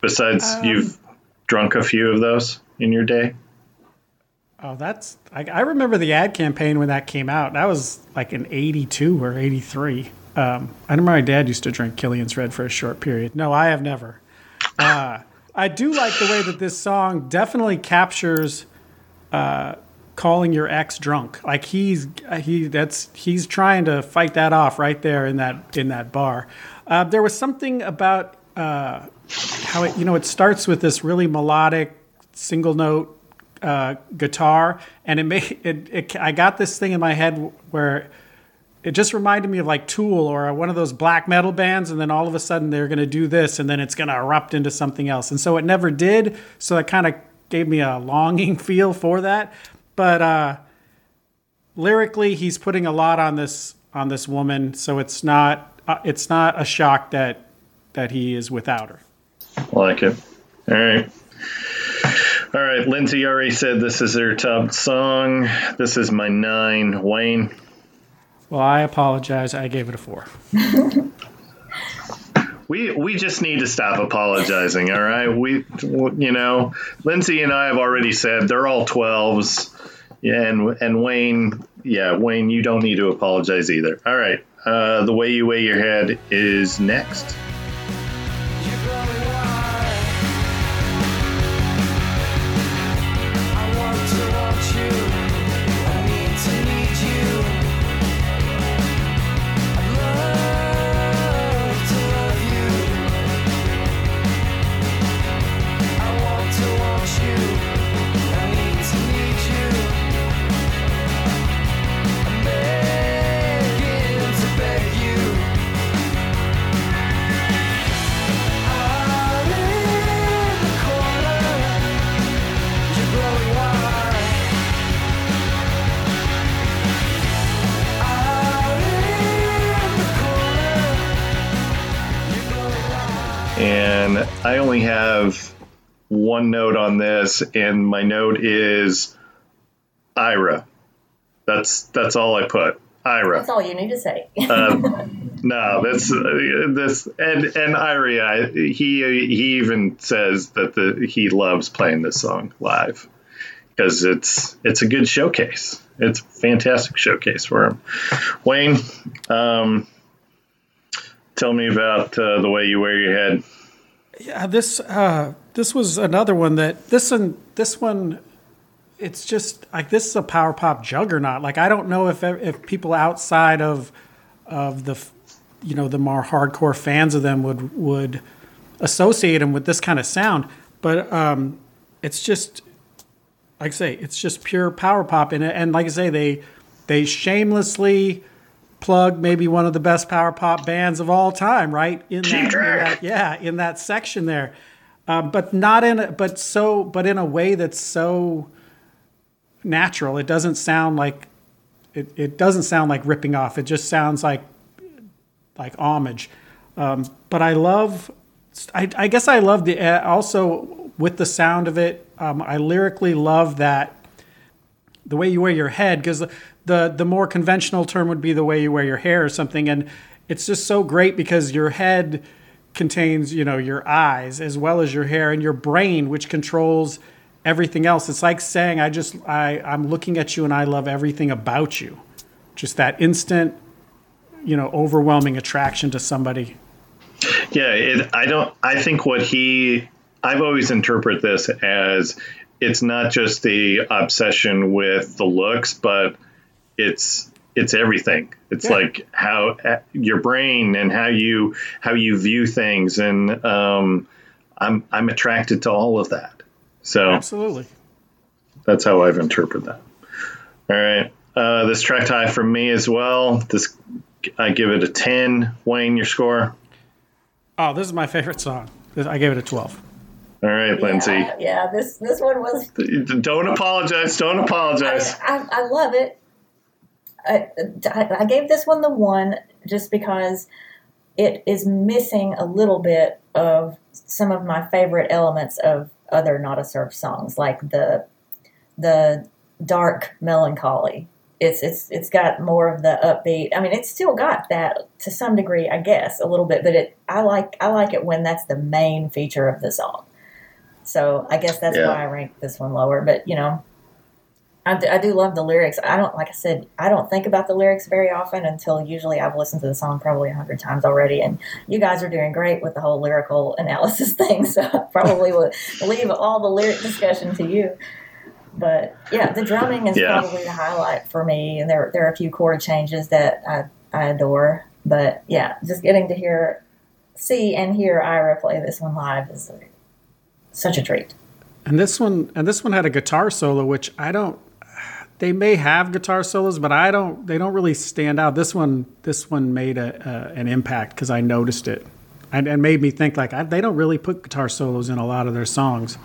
besides you've drunk a few of those in your day? Oh, that's I, I remember the ad campaign when that came out. That was like in '82 or '83. Um, I remember my dad used to drink Killian's Red for a short period. No, I have never. Uh, I do like the way that this song definitely captures uh, calling your ex drunk. Like he's he that's he's trying to fight that off right there in that in that bar. Uh, there was something about uh, how it you know it starts with this really melodic single note uh, guitar, and it made it, it. I got this thing in my head where it just reminded me of like Tool or one of those black metal bands, and then all of a sudden they're going to do this, and then it's going to erupt into something else. And so it never did. So it kind of gave me a longing [LAUGHS] feel for that. But uh, lyrically, he's putting a lot on this on this woman, so it's not uh, it's not a shock that that he is without her. Like it. All right. All right. Lindsay already said this is her top song. This is my nine. Wayne. Well, I apologize. I gave it a four. [LAUGHS] We we just need to stop apologizing. All right. We you know Lindsay and I have already said they're all twelves. Yeah, and and Wayne, yeah, Wayne, you don't need to apologize either. All right. Uh, the way you wear your head is next. Only have one note on this, and my note is Ira. That's that's all I put. Ira. That's all you need to say. Um, [LAUGHS] no, that's uh, this and and Ira. He he even says that the he loves playing this song live because it's it's a good showcase. It's a fantastic showcase for him. Wayne, um, tell me about uh, the way you wear your head. Yeah, this uh, this was another one that this one this one it's just like this is a power pop juggernaut. Like I don't know if if people outside of of the you know the more hardcore fans of them would would associate them with this kind of sound, but um, it's just like I say, it's just pure power pop in it. And like I say, they they shamelessly plug maybe one of the best power pop bands of all time, right? In that, in that yeah, in that section there. Um, but not in a, but so but in a way that's so natural. It doesn't sound like it, it doesn't sound like ripping off. It just sounds like like homage. Um, but I love I, I guess I love the uh, also with the sound of it. Um, I lyrically love that the way you wear your head because the, the the more conventional term would be the way you wear your hair or something and it's just so great because your head contains you know your eyes as well as your hair and your brain which controls everything else it's like saying i just i i'm looking at you and i love everything about you just that instant you know overwhelming attraction to somebody Yeah, it, I don't. I think what he. I've always interpret this as it's not just the obsession with the looks, but it's it's everything. It's Yeah. like how uh, your brain and how you how you view things, and um, I'm I'm attracted to all of that. So absolutely that's how I've interpreted that. All right, uh, this track tie for me as well. This I give it a ten. Wayne, your score. oh this is my favorite song i gave it a 12 All right, Lindsay. Yeah, yeah, this this one was Don't apologize. Don't apologize. I, I love it. I, I I gave this one the one just because it is missing a little bit of some of my favorite elements of other Nada Surf songs, like the the dark melancholy. It's it's it's got more of the upbeat. I mean, it's still got that to some degree, I guess, a little bit. But it I like I like it when that's the main feature of the song. So I guess that's Yeah. why I rank this one lower. But you know, I do, I do love the lyrics. I don't, like I said, I don't think about the lyrics very often until usually I've listened to the song probably a hundred times already. And you guys are doing great with the whole lyrical analysis [LAUGHS] thing, so I probably will leave all the lyric discussion to you. But yeah, the drumming is Yeah. probably the highlight for me, and there there are a few chord changes that I I adore. But yeah, just getting to hear, see and hear Ira play this one live is such a treat. And this one, and this one had a guitar solo, which I don't. They may have guitar solos, but I don't. They don't really stand out. This one, this one made a, a an impact because I noticed it, and, and made me think like I, they don't really put guitar solos in a lot of their songs.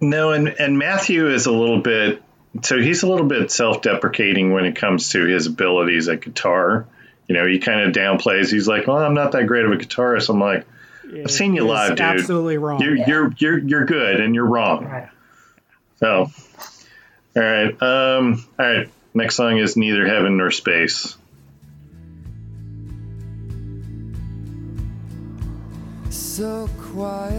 No, and and Matthew is a little bit. So he's a little bit self-deprecating when it comes to his abilities at guitar. You know, he kind of downplays. He's like, "Well, I'm not that great of a guitarist." I'm like, "I've seen you live, dude. Absolutely wrong. You're you're you're you're good, and you're wrong." Right. So, all right, um, all right. Next song is "Neither Heaven Nor Space." So quiet,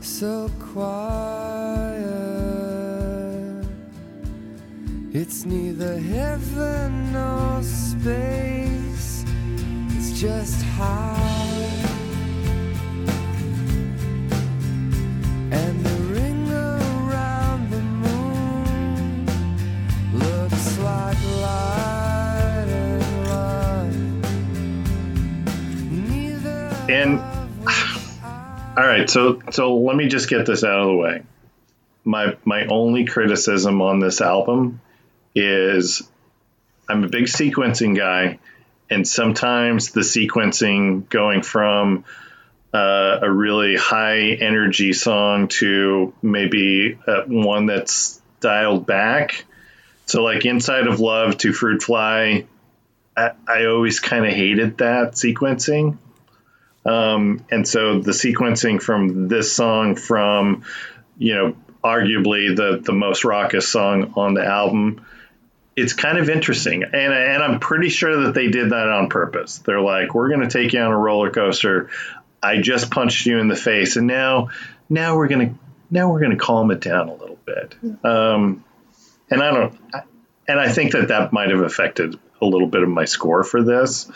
so quiet. It's neither heaven nor space, it's just high. And the ring around the moon looks like light and. Neither And [SIGHS] all right, so so let me just get this out of the way. My my only criticism on this album is I'm a big sequencing guy, and sometimes the sequencing going from uh, a really high energy song to maybe uh, one that's dialed back. So like Inside of Love to Fruit Fly, I, I always kind of hated that sequencing Um, and so the sequencing from this song from, you know, arguably the, the most raucous song on the album, it's kind of interesting. And, and I'm pretty sure that they did that on purpose. They're like, we're going to take you on a roller coaster. I just punched you in the face. And now, now we're going to, now we're going to calm it down a little bit. Um, and I don't, and I think that that might have affected a little bit of my score for this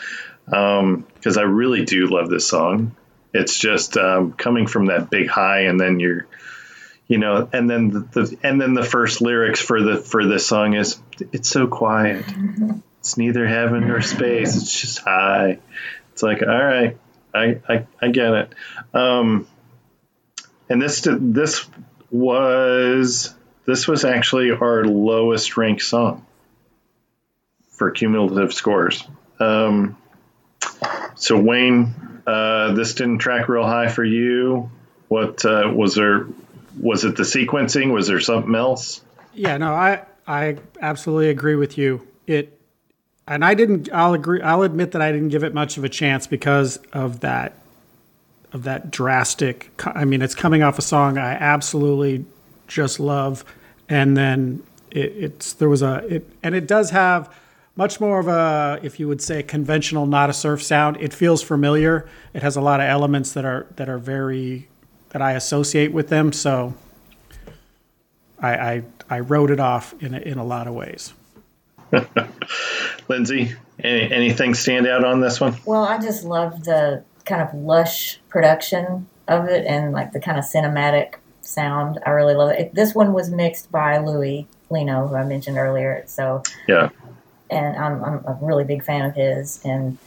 because I really do love this song. It's just um, coming from that big high, and then you're, you know, and then the, the and then the first lyrics for the for this song is it's so quiet. It's neither heaven nor space. It's just high. It's like all right, I I, I get it. Um, and this this was this was actually our lowest ranked song for cumulative scores. Um, so Wayne, uh, this didn't track real high for you. What uh, was there? Was it the sequencing? Was there something else? Yeah, no, I I absolutely agree with you. It and I didn't I'll agree I'll admit that I didn't give it much of a chance because of that of that drastic I mean, it's coming off a song I absolutely just love and then it, it's there was a it and it does have much more of a if you would say conventional Nada Surf sound. It feels familiar. It has a lot of elements that are that are very that I associate with them, so I, I, I wrote it off in a, in a lot of ways. [LAUGHS] Lindsay, any, anything stand out on this one? Well, I just love the kind of lush production of it and like the kind of cinematic sound. I really love it. This one was mixed by Louie Lino, who I mentioned earlier. So, Yeah, and I'm, I'm a really big fan of his. And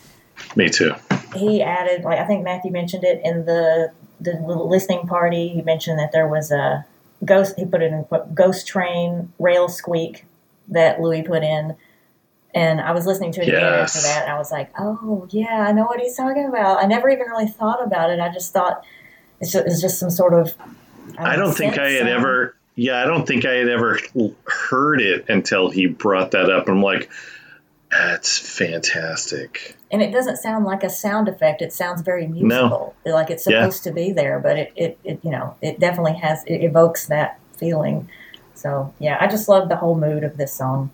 me too. he added, like I think Matthew mentioned it in the the little listening party. He mentioned that there was a ghost. He put it in quote, ghost train rail squeak that Louie put in. And I was listening to it again Yes. after that, and I was like, "Oh yeah, I know what he's talking about." I never even really thought about it. I just thought it's just, it's just some sort of. I don't think I had ever. Yeah, I don't think I had ever heard it until he brought that up. I'm like, that's fantastic. And it doesn't sound like a sound effect. It sounds very musical, like it's Yeah. supposed to be there. But it, it, it, you know, it definitely has. It evokes that feeling. So yeah, I just love the whole mood of this song.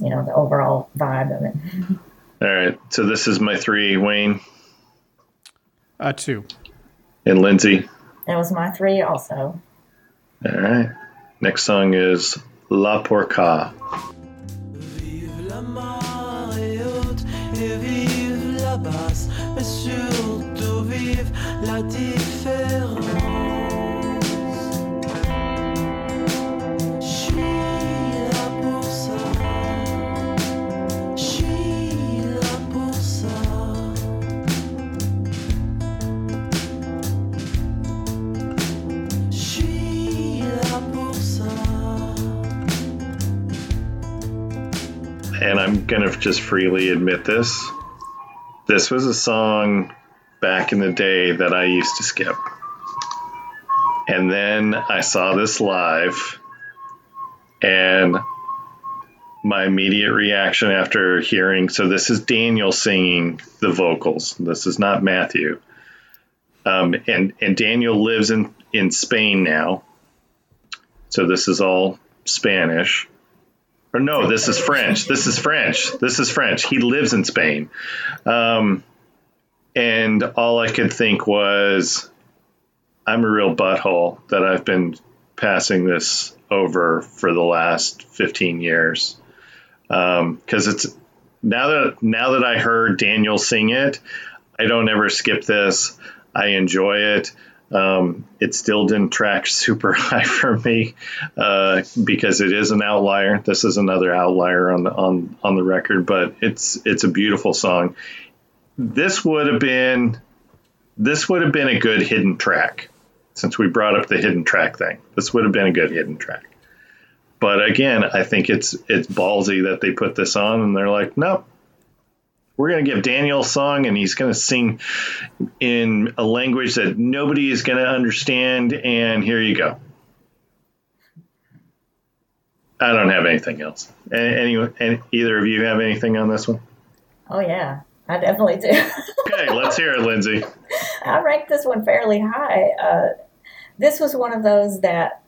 You know, the overall vibe of it. All right, so this is my three: Wayne Uh, two. and Lindsay. That was my three, also. All right. Next song is La Pour Ça. Basse, mais surtout vive la différence. And I'm gonna just freely admit this. This was a song back in the day that I used to skip. And then I saw this live, and my immediate reaction after hearing so this is Daniel singing the vocals. This is not Matthew. Um, and and Daniel lives in in Spain now, so this is all Spanish. Or no, this is French. This is French. This is French. He lives in Spain. Um, and all I could think was, I'm a real butthole that I've been passing this over for the last 15 years. Because it's now that now that I heard Daniel sing it, I don't ever skip this. I enjoy it. Um, it still didn't track [LAUGHS] super high for me uh, because it is an outlier. This is another outlier on the on on the record, but it's it's a beautiful song. This would have been this would have been a good hidden track since we brought up the hidden track thing. This would have been a good hidden track. But again, I think it's it's ballsy that they put this on and they're like, nope. We're going to give Daniel a song and he's going to sing in a language that nobody is going to understand. And here you go. I don't have anything else. Any, any, either of you have anything on this one? Oh yeah, I definitely do. [LAUGHS] Okay, let's hear it, Lindsay. I ranked this one fairly high. Uh, this was one of those that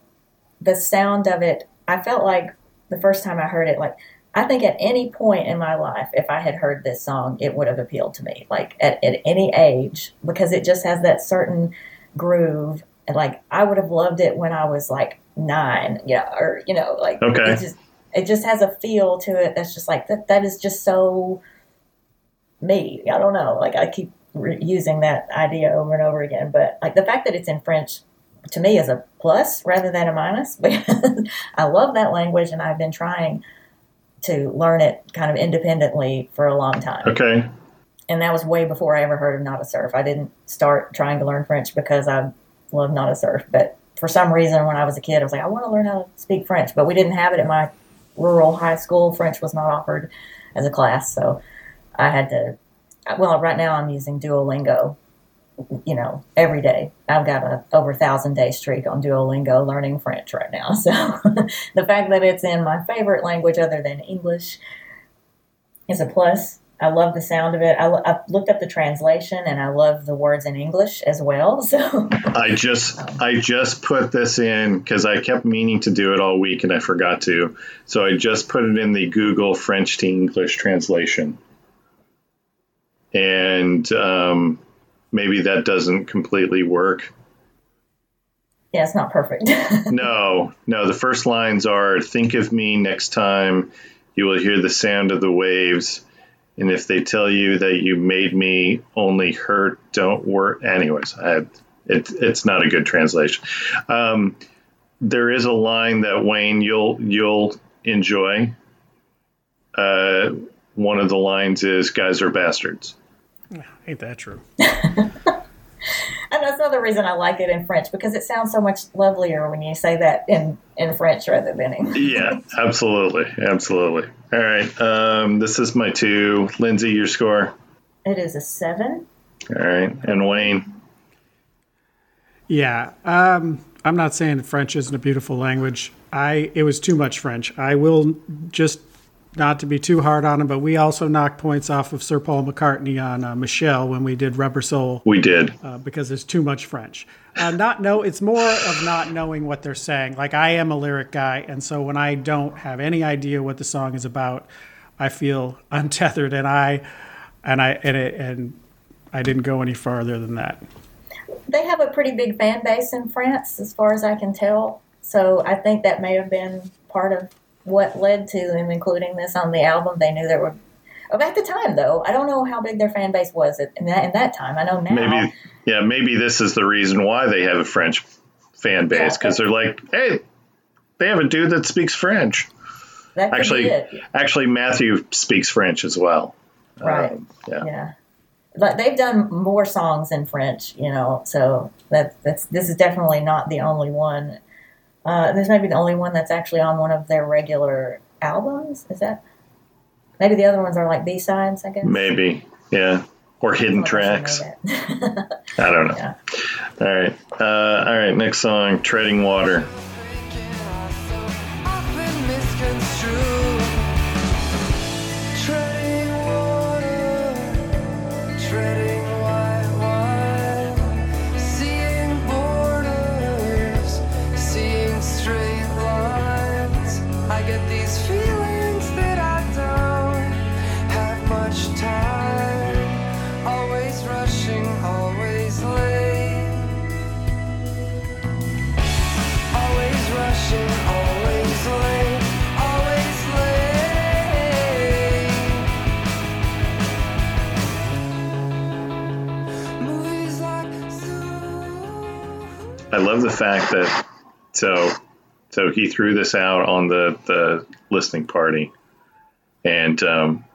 the sound of it, I felt like the first time I heard it, like I think at any point in my life, if I had heard this song, it would have appealed to me, like at, at any age, because it just has that certain groove. And like I would have loved it when I was like nine, yeah, or you know, like Okay. it just it just has a feel to it that's just like that. That is just so me. I don't know. Like I keep re- using that idea over and over again, but like the fact that it's in French to me is a plus rather than a minus [LAUGHS] because I love that language and I've been trying to learn it kind of independently for a long time. Okay. And that was way before I ever heard of Nada Surf. I didn't start trying to learn French because I love Nada Surf, but for some reason when I was a kid, I was like, I want to learn how to speak French, but we didn't have it at my rural high school. French was not offered as a class, so I had to. Well, right now I'm using Duolingo. You know, every day I've got a over thousand day streak on Duolingo learning French right now. [LAUGHS] So the fact that it's in my favorite language other than English is a plus. I love the sound of it. I, lo- I looked up the translation and I love the words in English as well. [LAUGHS] So I just I just put this in because I kept meaning to do it all week and I forgot to. So I just put it in the Google French to English translation, and um, maybe that doesn't completely work. yeah, it's not perfect. [LAUGHS] No, no. The first lines are "Think of me next time you will hear the sound of the waves." And if they tell you that you made me only hurt, don't work. Anyways, I, it, it's not a good translation. Um, there is a line that Wayne you'll you'll enjoy. Uh, one of the lines is "Guys are bastards." Ain't that true? [LAUGHS] And that's another reason I like it in French because it sounds so much lovelier when you say that in, in French rather than English. Yeah, absolutely, absolutely. All right, um, this is my two. Lindsay, your score. It is a seven. All right, and Wayne. Yeah, um, I'm not saying French isn't a beautiful language. I it was too much French. I will just not to be too hard on him, but we also knocked points off of Sir Paul McCartney on uh, Michelle when we did Rubber Soul We did. uh, because there's too much French. Uh, not know it's more of not knowing what they're saying. Like I am a lyric guy, and so when I don't have any idea what the song is about, I feel [LAUGHS] untethered, and I and I and it, and I didn't go any farther than that. They have a pretty big fan base in France, as far as I can tell. So I think that may have been part of what led to them including this on the album. They knew there were. oh, At the time, though, I don't know how big their fan base was at, in, that, in that time. I know now. Maybe, yeah, maybe this is the reason why they have a French fan base Yeah. because they're like, hey, they have a dude that speaks French. that Actually, actually, Matthew speaks French as well. Right. Um, yeah. Yeah. But they've done more songs in French, you know, so that that's this is definitely not the only one. Uh, this may be the only one that's actually on one of their regular albums. Is that? Maybe the other ones are like B sides, I guess. Maybe, yeah, or hidden tracks. I don't know. [LAUGHS] Yeah. All right, uh, all right. Next song, "Treading Water." I love the fact that so so he threw this out on the the listening party, and um,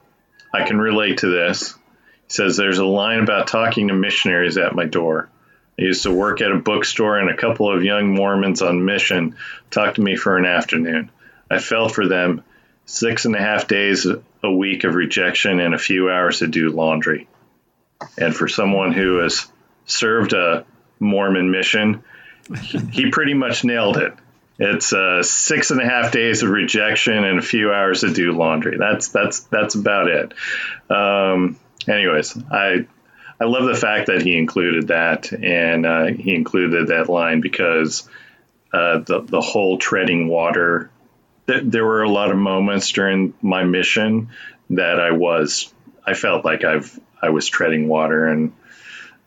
I can relate to this. He says there's a line about talking to missionaries at my door. I used to work at a bookstore, and a couple of young Mormons on mission talked to me for an afternoon. I felt for them. Six and a half days a week of rejection and a few hours to do laundry. And for someone who has served a Mormon mission, [LAUGHS] he pretty much nailed it. It's uh, six and a half days of rejection and a few hours to do laundry. That's that's that's about it. Um, anyways, I I love the fact that he included that, and uh, he included that line because uh, the the whole treading water. Th- there were a lot of moments during my mission that I was, I felt like I've I was treading water, and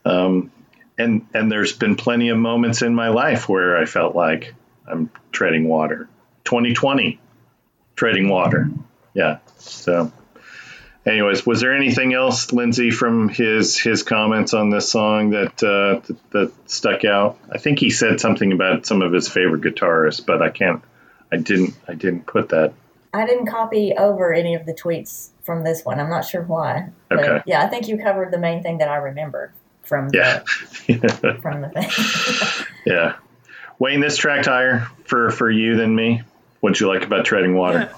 um, and and there's been plenty of moments in my life where I felt like I'm treading water. 2020, treading water. Yeah. So, anyways, was there anything else, Lindsay, from his his comments on this song that uh, that, that stuck out? I think he said something about some of his favorite guitarists, but I can't. I didn't. I didn't put that. I didn't copy over any of the tweets from this one. I'm not sure why. But Okay. yeah, I think you covered the main thing that I remembered from Yeah. the [LAUGHS] from the thing. [LAUGHS] yeah. Wayne, this tracked higher for for you than me. What'd you like about treading water?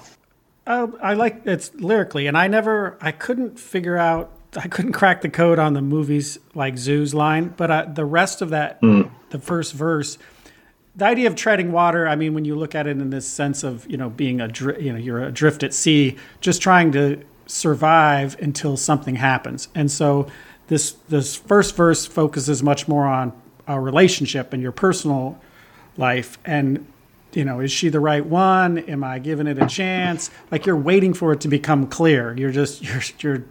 Uh, I like it's lyrically, and I never, I couldn't figure out, I couldn't crack the code on the movies like Zoo's line, but uh, the rest of that, the first verse, the idea of treading water. I mean, when you look at it in this sense of you know being a, dri- you know, you're adrift at sea, just trying to survive until something happens, and so this this first verse focuses much more on a relationship and your personal life. And you know is she the right one? Am i giving it a chance? Like you're waiting for it to become clear. You're just [LAUGHS] you're you're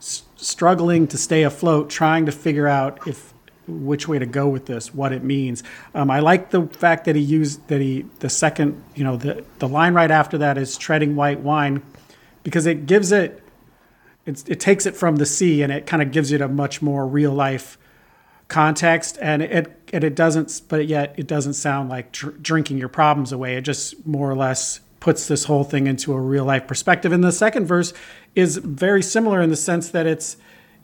struggling to stay afloat trying to figure out if which way to go with this what it means. Um, i like the fact that he used that he the second you know the the line right after that is treading white wine because it gives it it takes it from the sea and it kind of gives it a much more real life context. And it and it doesn't but yet it doesn't sound like dr- drinking your problems away. It just more or less puts this whole thing into a real life perspective. And the second verse is very similar in the sense that it's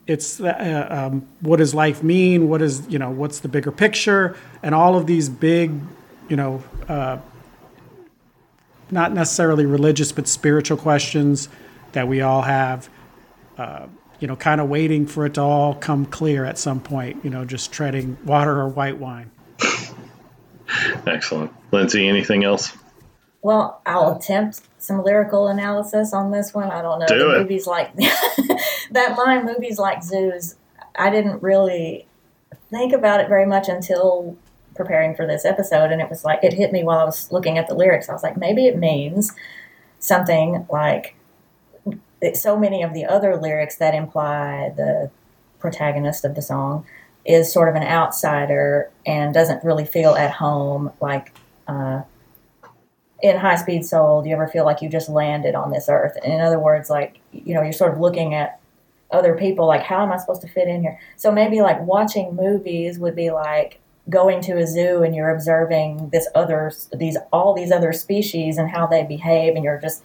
it's uh, um, what does life mean? What is you know what's the bigger picture? And all of these big you know uh, not necessarily religious but spiritual questions that we all have uh, you know, kind of waiting for it to all come clear at some point, you know, just treading water or white wine. Excellent, Lindsay. Anything else? Well, I'll attempt some lyrical analysis on this one. I don't know. Do the it. movies like [LAUGHS] that line, movies like zoos. I didn't really think about it very much until preparing for this episode, and it was like it hit me while I was looking at the lyrics. I was like, maybe it means something like that so many of the other lyrics that imply the protagonist of the song is sort of an outsider and doesn't really feel at home like uh, in high speed soul do you ever feel like you just landed on this earth? In other words like you know you're sort of looking at other people like how am i supposed to fit in here? So maybe like watching movies would be like going to a zoo and you're observing this other these all these other species and how they behave and you're just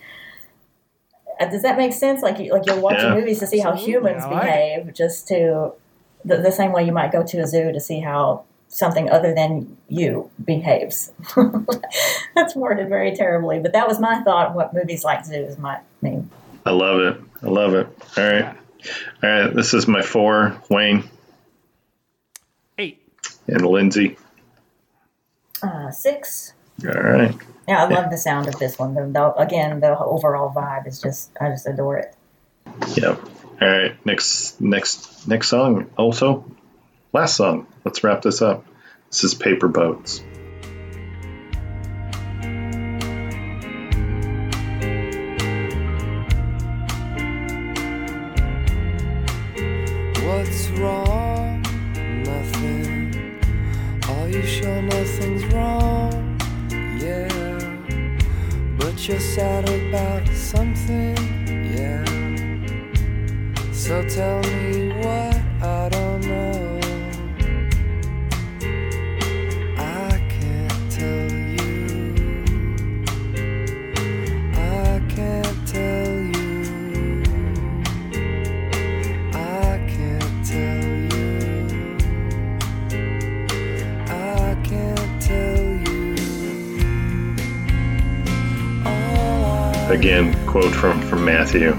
does that make sense like you, like you're watching Yeah. movies to see how Absolutely, humans I like it. behave just to the, the same way you might go to a zoo to see how something other than you behaves. [LAUGHS] That's worded very terribly, but that was my thought what movies like zoos might mean. I love it. I love it. All right. All right. This is my four. Wayne Eight. and Lindsay. Uh, six. All right. Yeah, I love the sound of this one. The, the, again, the overall vibe is just, I just adore it. Yep. All right. Next. Next. Next song. Also, last song. Let's wrap this up. This is Paper Boats. You're sad about something? Yeah. So tell me what Again, quote from from Matthew.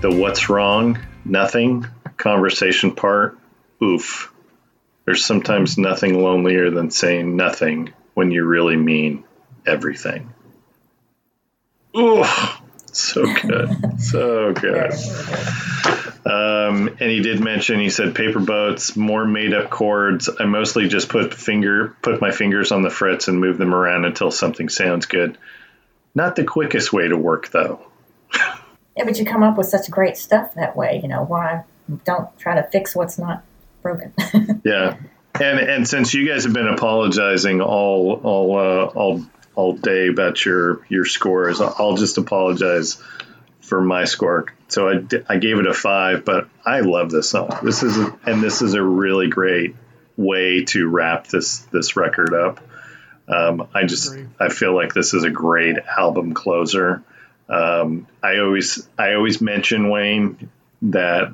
The what's wrong? Nothing. Conversation part. Oof. There's sometimes nothing lonelier than saying nothing when you really mean everything. Ooh, so good. So good. Um, and he did mention, he said, paper boats, more made up chords. I mostly just put finger, put my fingers on the frets and move them around until something sounds good. Not the quickest way to work, though. Yeah, but you come up with such great stuff that way. You know why? Don't try to fix what's not broken. [LAUGHS] Yeah, and and since you guys have been apologizing all all uh, all all day about your your scores, I'll just apologize for my score. So I, I gave it a five, but I love this song. This is a, and this is a really great way to wrap this this record up. Um, I just Agree. I feel like this is a great album closer. Um, I always I always mention Wayne that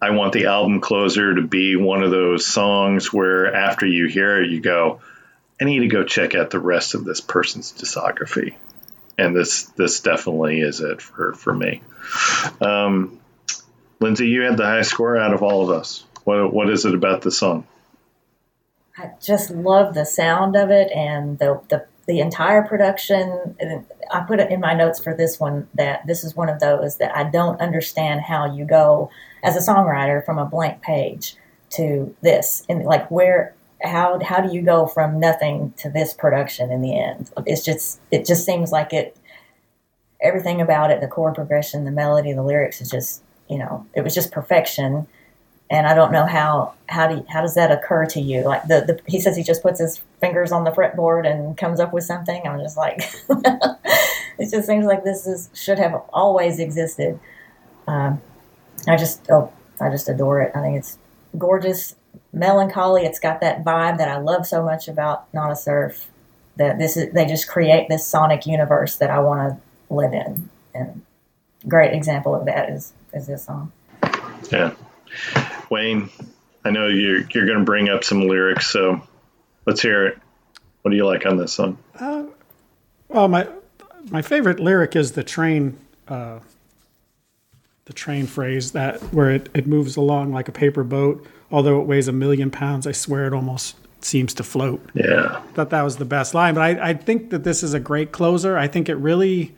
I want the album closer to be one of those songs where after you hear it, you go, I need to go check out the rest of this person's discography. And this this definitely is it for, for me. Um, Lindsay, you had the high score out of all of us. What what is it about the song? I just love the sound of it and the the, the entire production. And I put it in my notes for this one that this is one of those that I don't understand how you go as a songwriter from a blank page to this and like where how how do you go from nothing to this production in the end? It's just it just seems like it everything about it, the chord progression, the melody, the lyrics is just you know it was just perfection and I don't know how how do how does that occur to you? Like the, the he says he just puts his fingers on the fretboard and comes up with something. I'm just like, [LAUGHS] it just seems like this is should have always existed. Um, I just oh I just adore it. I think it's gorgeous, melancholy. It's got that vibe that I love so much about Nada Surf. That this is they just create this sonic universe that I want to live in. And great example of that is is this song. Yeah. Wayne, I know you're you're gonna bring up some lyrics, so let's hear it. What do you like on this song? Well, my my favorite lyric is the train, uh, the train phrase that where it, it moves along like a paper boat. Although it weighs a million pounds, I swear it almost seems to float. Yeah. I thought that was the best line. But I, I think that this is a great closer. I think it really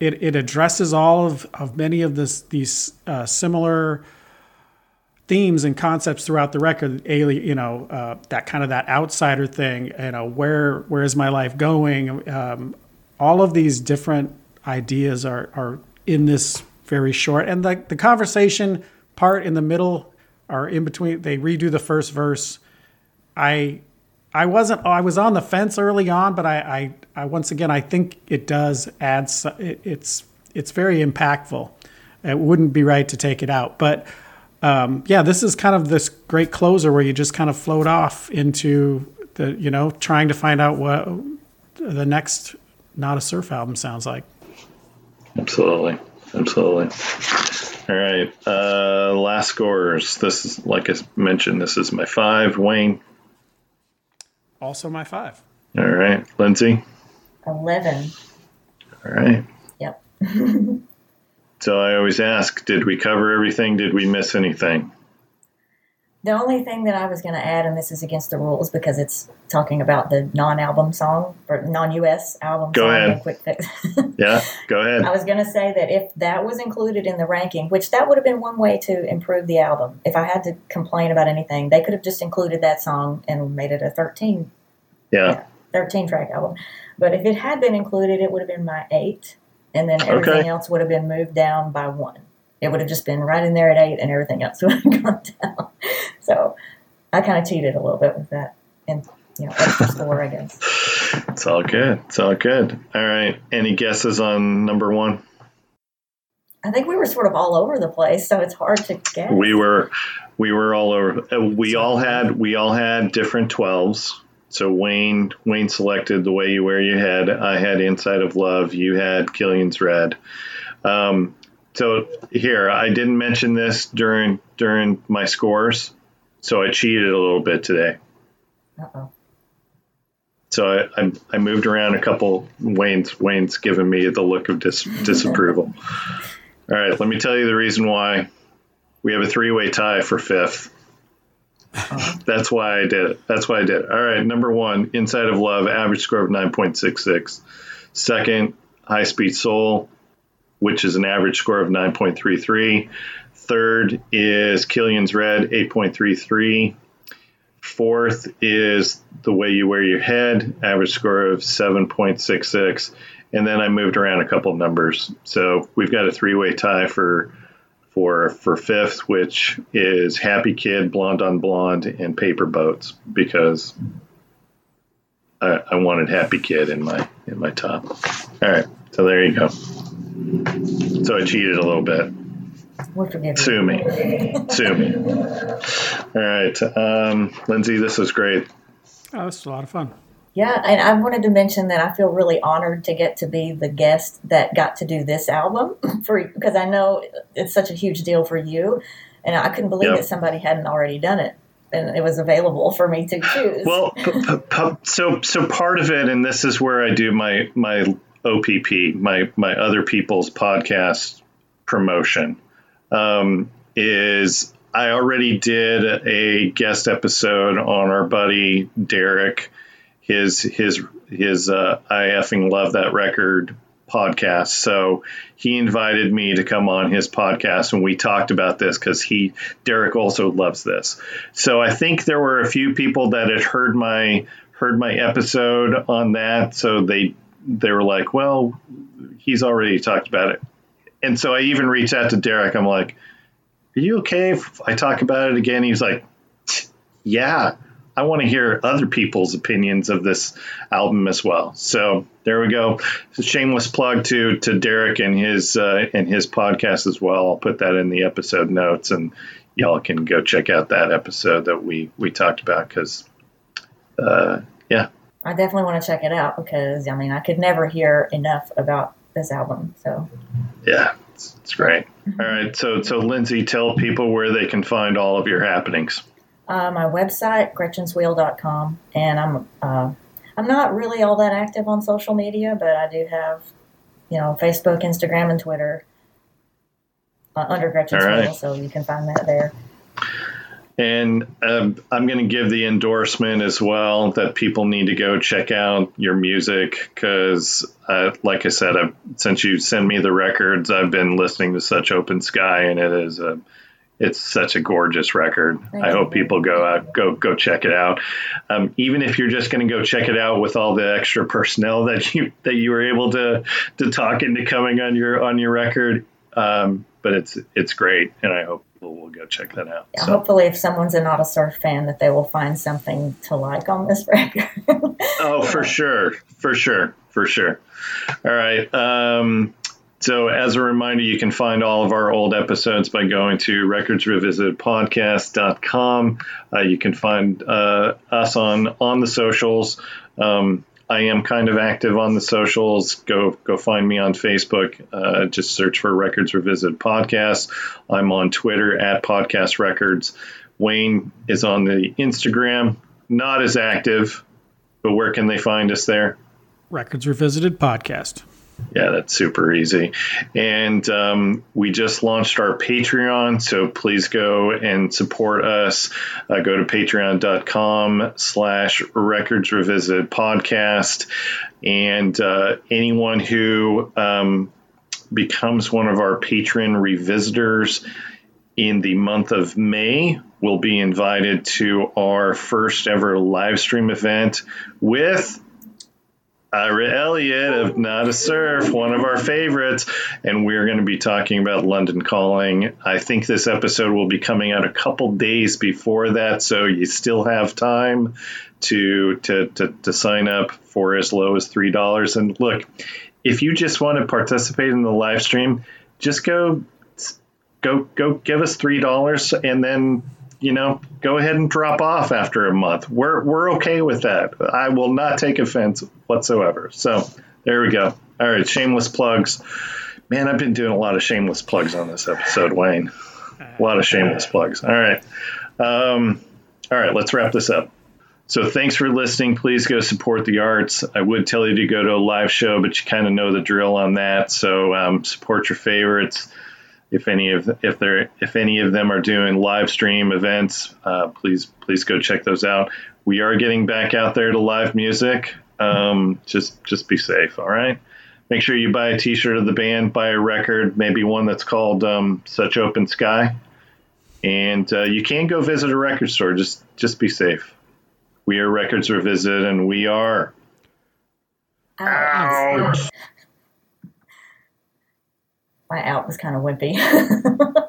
it, it addresses all of, of many of this these uh, similar themes and concepts throughout the record. Alien, you know, uh, that kind of that outsider thing. You know, where where is my life going? Um, all of these different ideas are are in this very short, and the the conversation part in the middle are in between. They redo the first verse. I I wasn't I was on the fence early on, but I I, I once again I think it does add it, it's it's very impactful. It wouldn't be right to take it out, but um, yeah, this is kind of this great closer where you just kind of float off into the you know trying to find out what the next Nada Surf album sounds like. Absolutely. Absolutely. All right. Uh, last scores. This is like I mentioned. This is my five. Wayne. Also my five. All right. Lindsay. Eleven. All right. Yep. [LAUGHS] So I always ask, did we cover everything? Did we miss anything? The only thing that I was going to add, and this is against the rules because it's talking about the non-album song or non-US album Go song. ahead. and Quick Fix. [LAUGHS] Yeah. Go ahead. I was going to say that if that was included in the ranking, which that would have been one way to improve the album. If I had to complain about anything, they could have just included that song and made it a 13, Yeah. 13 track album. But if it had been included, it would have been my eight, and then everything Okay. else would have been moved down by one. It would have just been right in there at eight, and everything else [LAUGHS] would have gone down. So I kind of cheated a little bit with that, and you know, extra score, I guess. It's all good. It's all good. All right. Any guesses on number one? I think we were sort of all over the place, so it's hard to guess. We were, we were all over. uh, We all had, we all had different twelves. So Wayne, Wayne selected the way you wear your head. I had Inside of Love. You had Killian's Red. Um, so here, I didn't mention this during during my scores, so I cheated a little bit today. Uh-oh. So I, I, I moved around a couple. Wayne's Wayne's given me the look of dis, disapproval. [LAUGHS] All right, let me tell you the reason why. We have a three way tie for fifth. Uh-huh. That's why I did it. That's why I did it. All right, number one, Inside of Love, average score of 9.66. Second, High Speed Soul, which is an average score of 9.33. Third is Killian's Red, 8.33. Fourth is The Way You Wear Your Head, average score of 7.66. And then I moved around a couple numbers. So we've got a three way tie for for for fifth, which is Happy Kid, Blonde on Blonde, and Paper Boats, because I, I wanted Happy Kid in my in my top. All right, so there you go. So I cheated a little bit. We'll. Sue me. Sue me. All right. Um, Lindsay, this was great. Oh, this was a lot of fun. Yeah, and I wanted to mention that I feel really honored to get to be the guest that got to do this album [CLEARS THROAT] for because I know it's such a huge deal for you, and I couldn't believe Yep. that somebody hadn't already done it and it was available for me to choose. Well, [LAUGHS] p- p- so so part of it, and this is where I do my my OPP, my my other people's podcast promotion, um, is I already did a guest episode on our buddy Derek, his his his uh, I effing love that record podcast. So he invited me to come on his podcast and we talked about this because he Derek also loves this. So I think there were a few people that had heard my heard my episode on that. So they they were like, well, he's already talked about it. And so I even reached out to Derek. I'm like, are you okay if I talk about it again? He's like, yeah, I want to hear other people's opinions of this album as well. So there we go. A shameless plug to to Derek and his uh, and his podcast as well. I'll put that in the episode notes, and y'all can go check out that episode that we we talked about because, uh, yeah, I definitely want to check it out because I mean I could never hear enough about this album. So yeah, it's, it's great. All right, so so Lindsay, tell people where they can find all of your happenings. Uh, my website gretchenswheel.com and I'm uh, I'm not really all that active on social media, but I do have you know Facebook, Instagram, and Twitter uh, under Gretchen's right. Wheel, so you can find that there. And um, I'm going to give the endorsement as well that people need to go check out your music because, uh, like I said, I've, since you send me the records, I've been listening to such Open Sky, and it is a it's such a gorgeous record. Thank I you. hope people go out, go go check it out. Um, even if you're just going to go check it out with all the extra personnel that you that you were able to to talk into coming on your on your record, um, but it's it's great, and I hope people will go check that out. Yeah, So- Hopefully, if someone's a Nada Surf fan, that they will find something to like on this [LAUGHS] record. Oh, for sure, for sure, for sure. All right. Um, so, as a reminder, you can find all of our old episodes by going to recordsrevisitedpodcast.com. Uh, you can find uh, us on on the socials. Um, I am kind of active on the socials. Go go find me on Facebook. Uh, just search for Records Revisited Podcast. I'm on Twitter at Podcast Records. Wayne is on the Instagram, not as active, but where can they find us there? Records Revisited podcast. Yeah, that's super easy. And um, we just launched our Patreon, so please go and support us. Uh, go to patreon.com slash records revisited podcast. And uh, anyone who um, becomes one of our patron revisitors in the month of May will be invited to our first ever live stream event with Ira Elliot of Nada Surf, one of our favorites, and we're going to be talking about London Calling. I think this episode will be coming out a couple days before that, so you still have time to to to, to sign up for as low as three dollars. And look, if you just want to participate in the live stream, just go go go give us three dollars and then you know go ahead and drop off after a month. We're we're okay with that. I will not take offense whatsoever. So there we go. All right shameless plugs. Man i've been doing a lot of shameless plugs on this episode wayne. A lot of shameless plugs. All right. Um, all right let's wrap this up. So thanks for listening. Please go support the arts. I would tell you to go to a live show, but you kind of know the drill on that. So um, support your favorites. If any of if they're if any of them are doing live stream events, uh, please please go check those out. We are getting back out there to live music. Um, just just be safe. All right. make sure you buy a T-shirt of the band, buy a record, maybe one that's called um, "Such Open Sky," and uh, you can go visit a record store. Just just be safe. We are Records Revisit, and we are. Ouch. My out was kind of wimpy. [LAUGHS]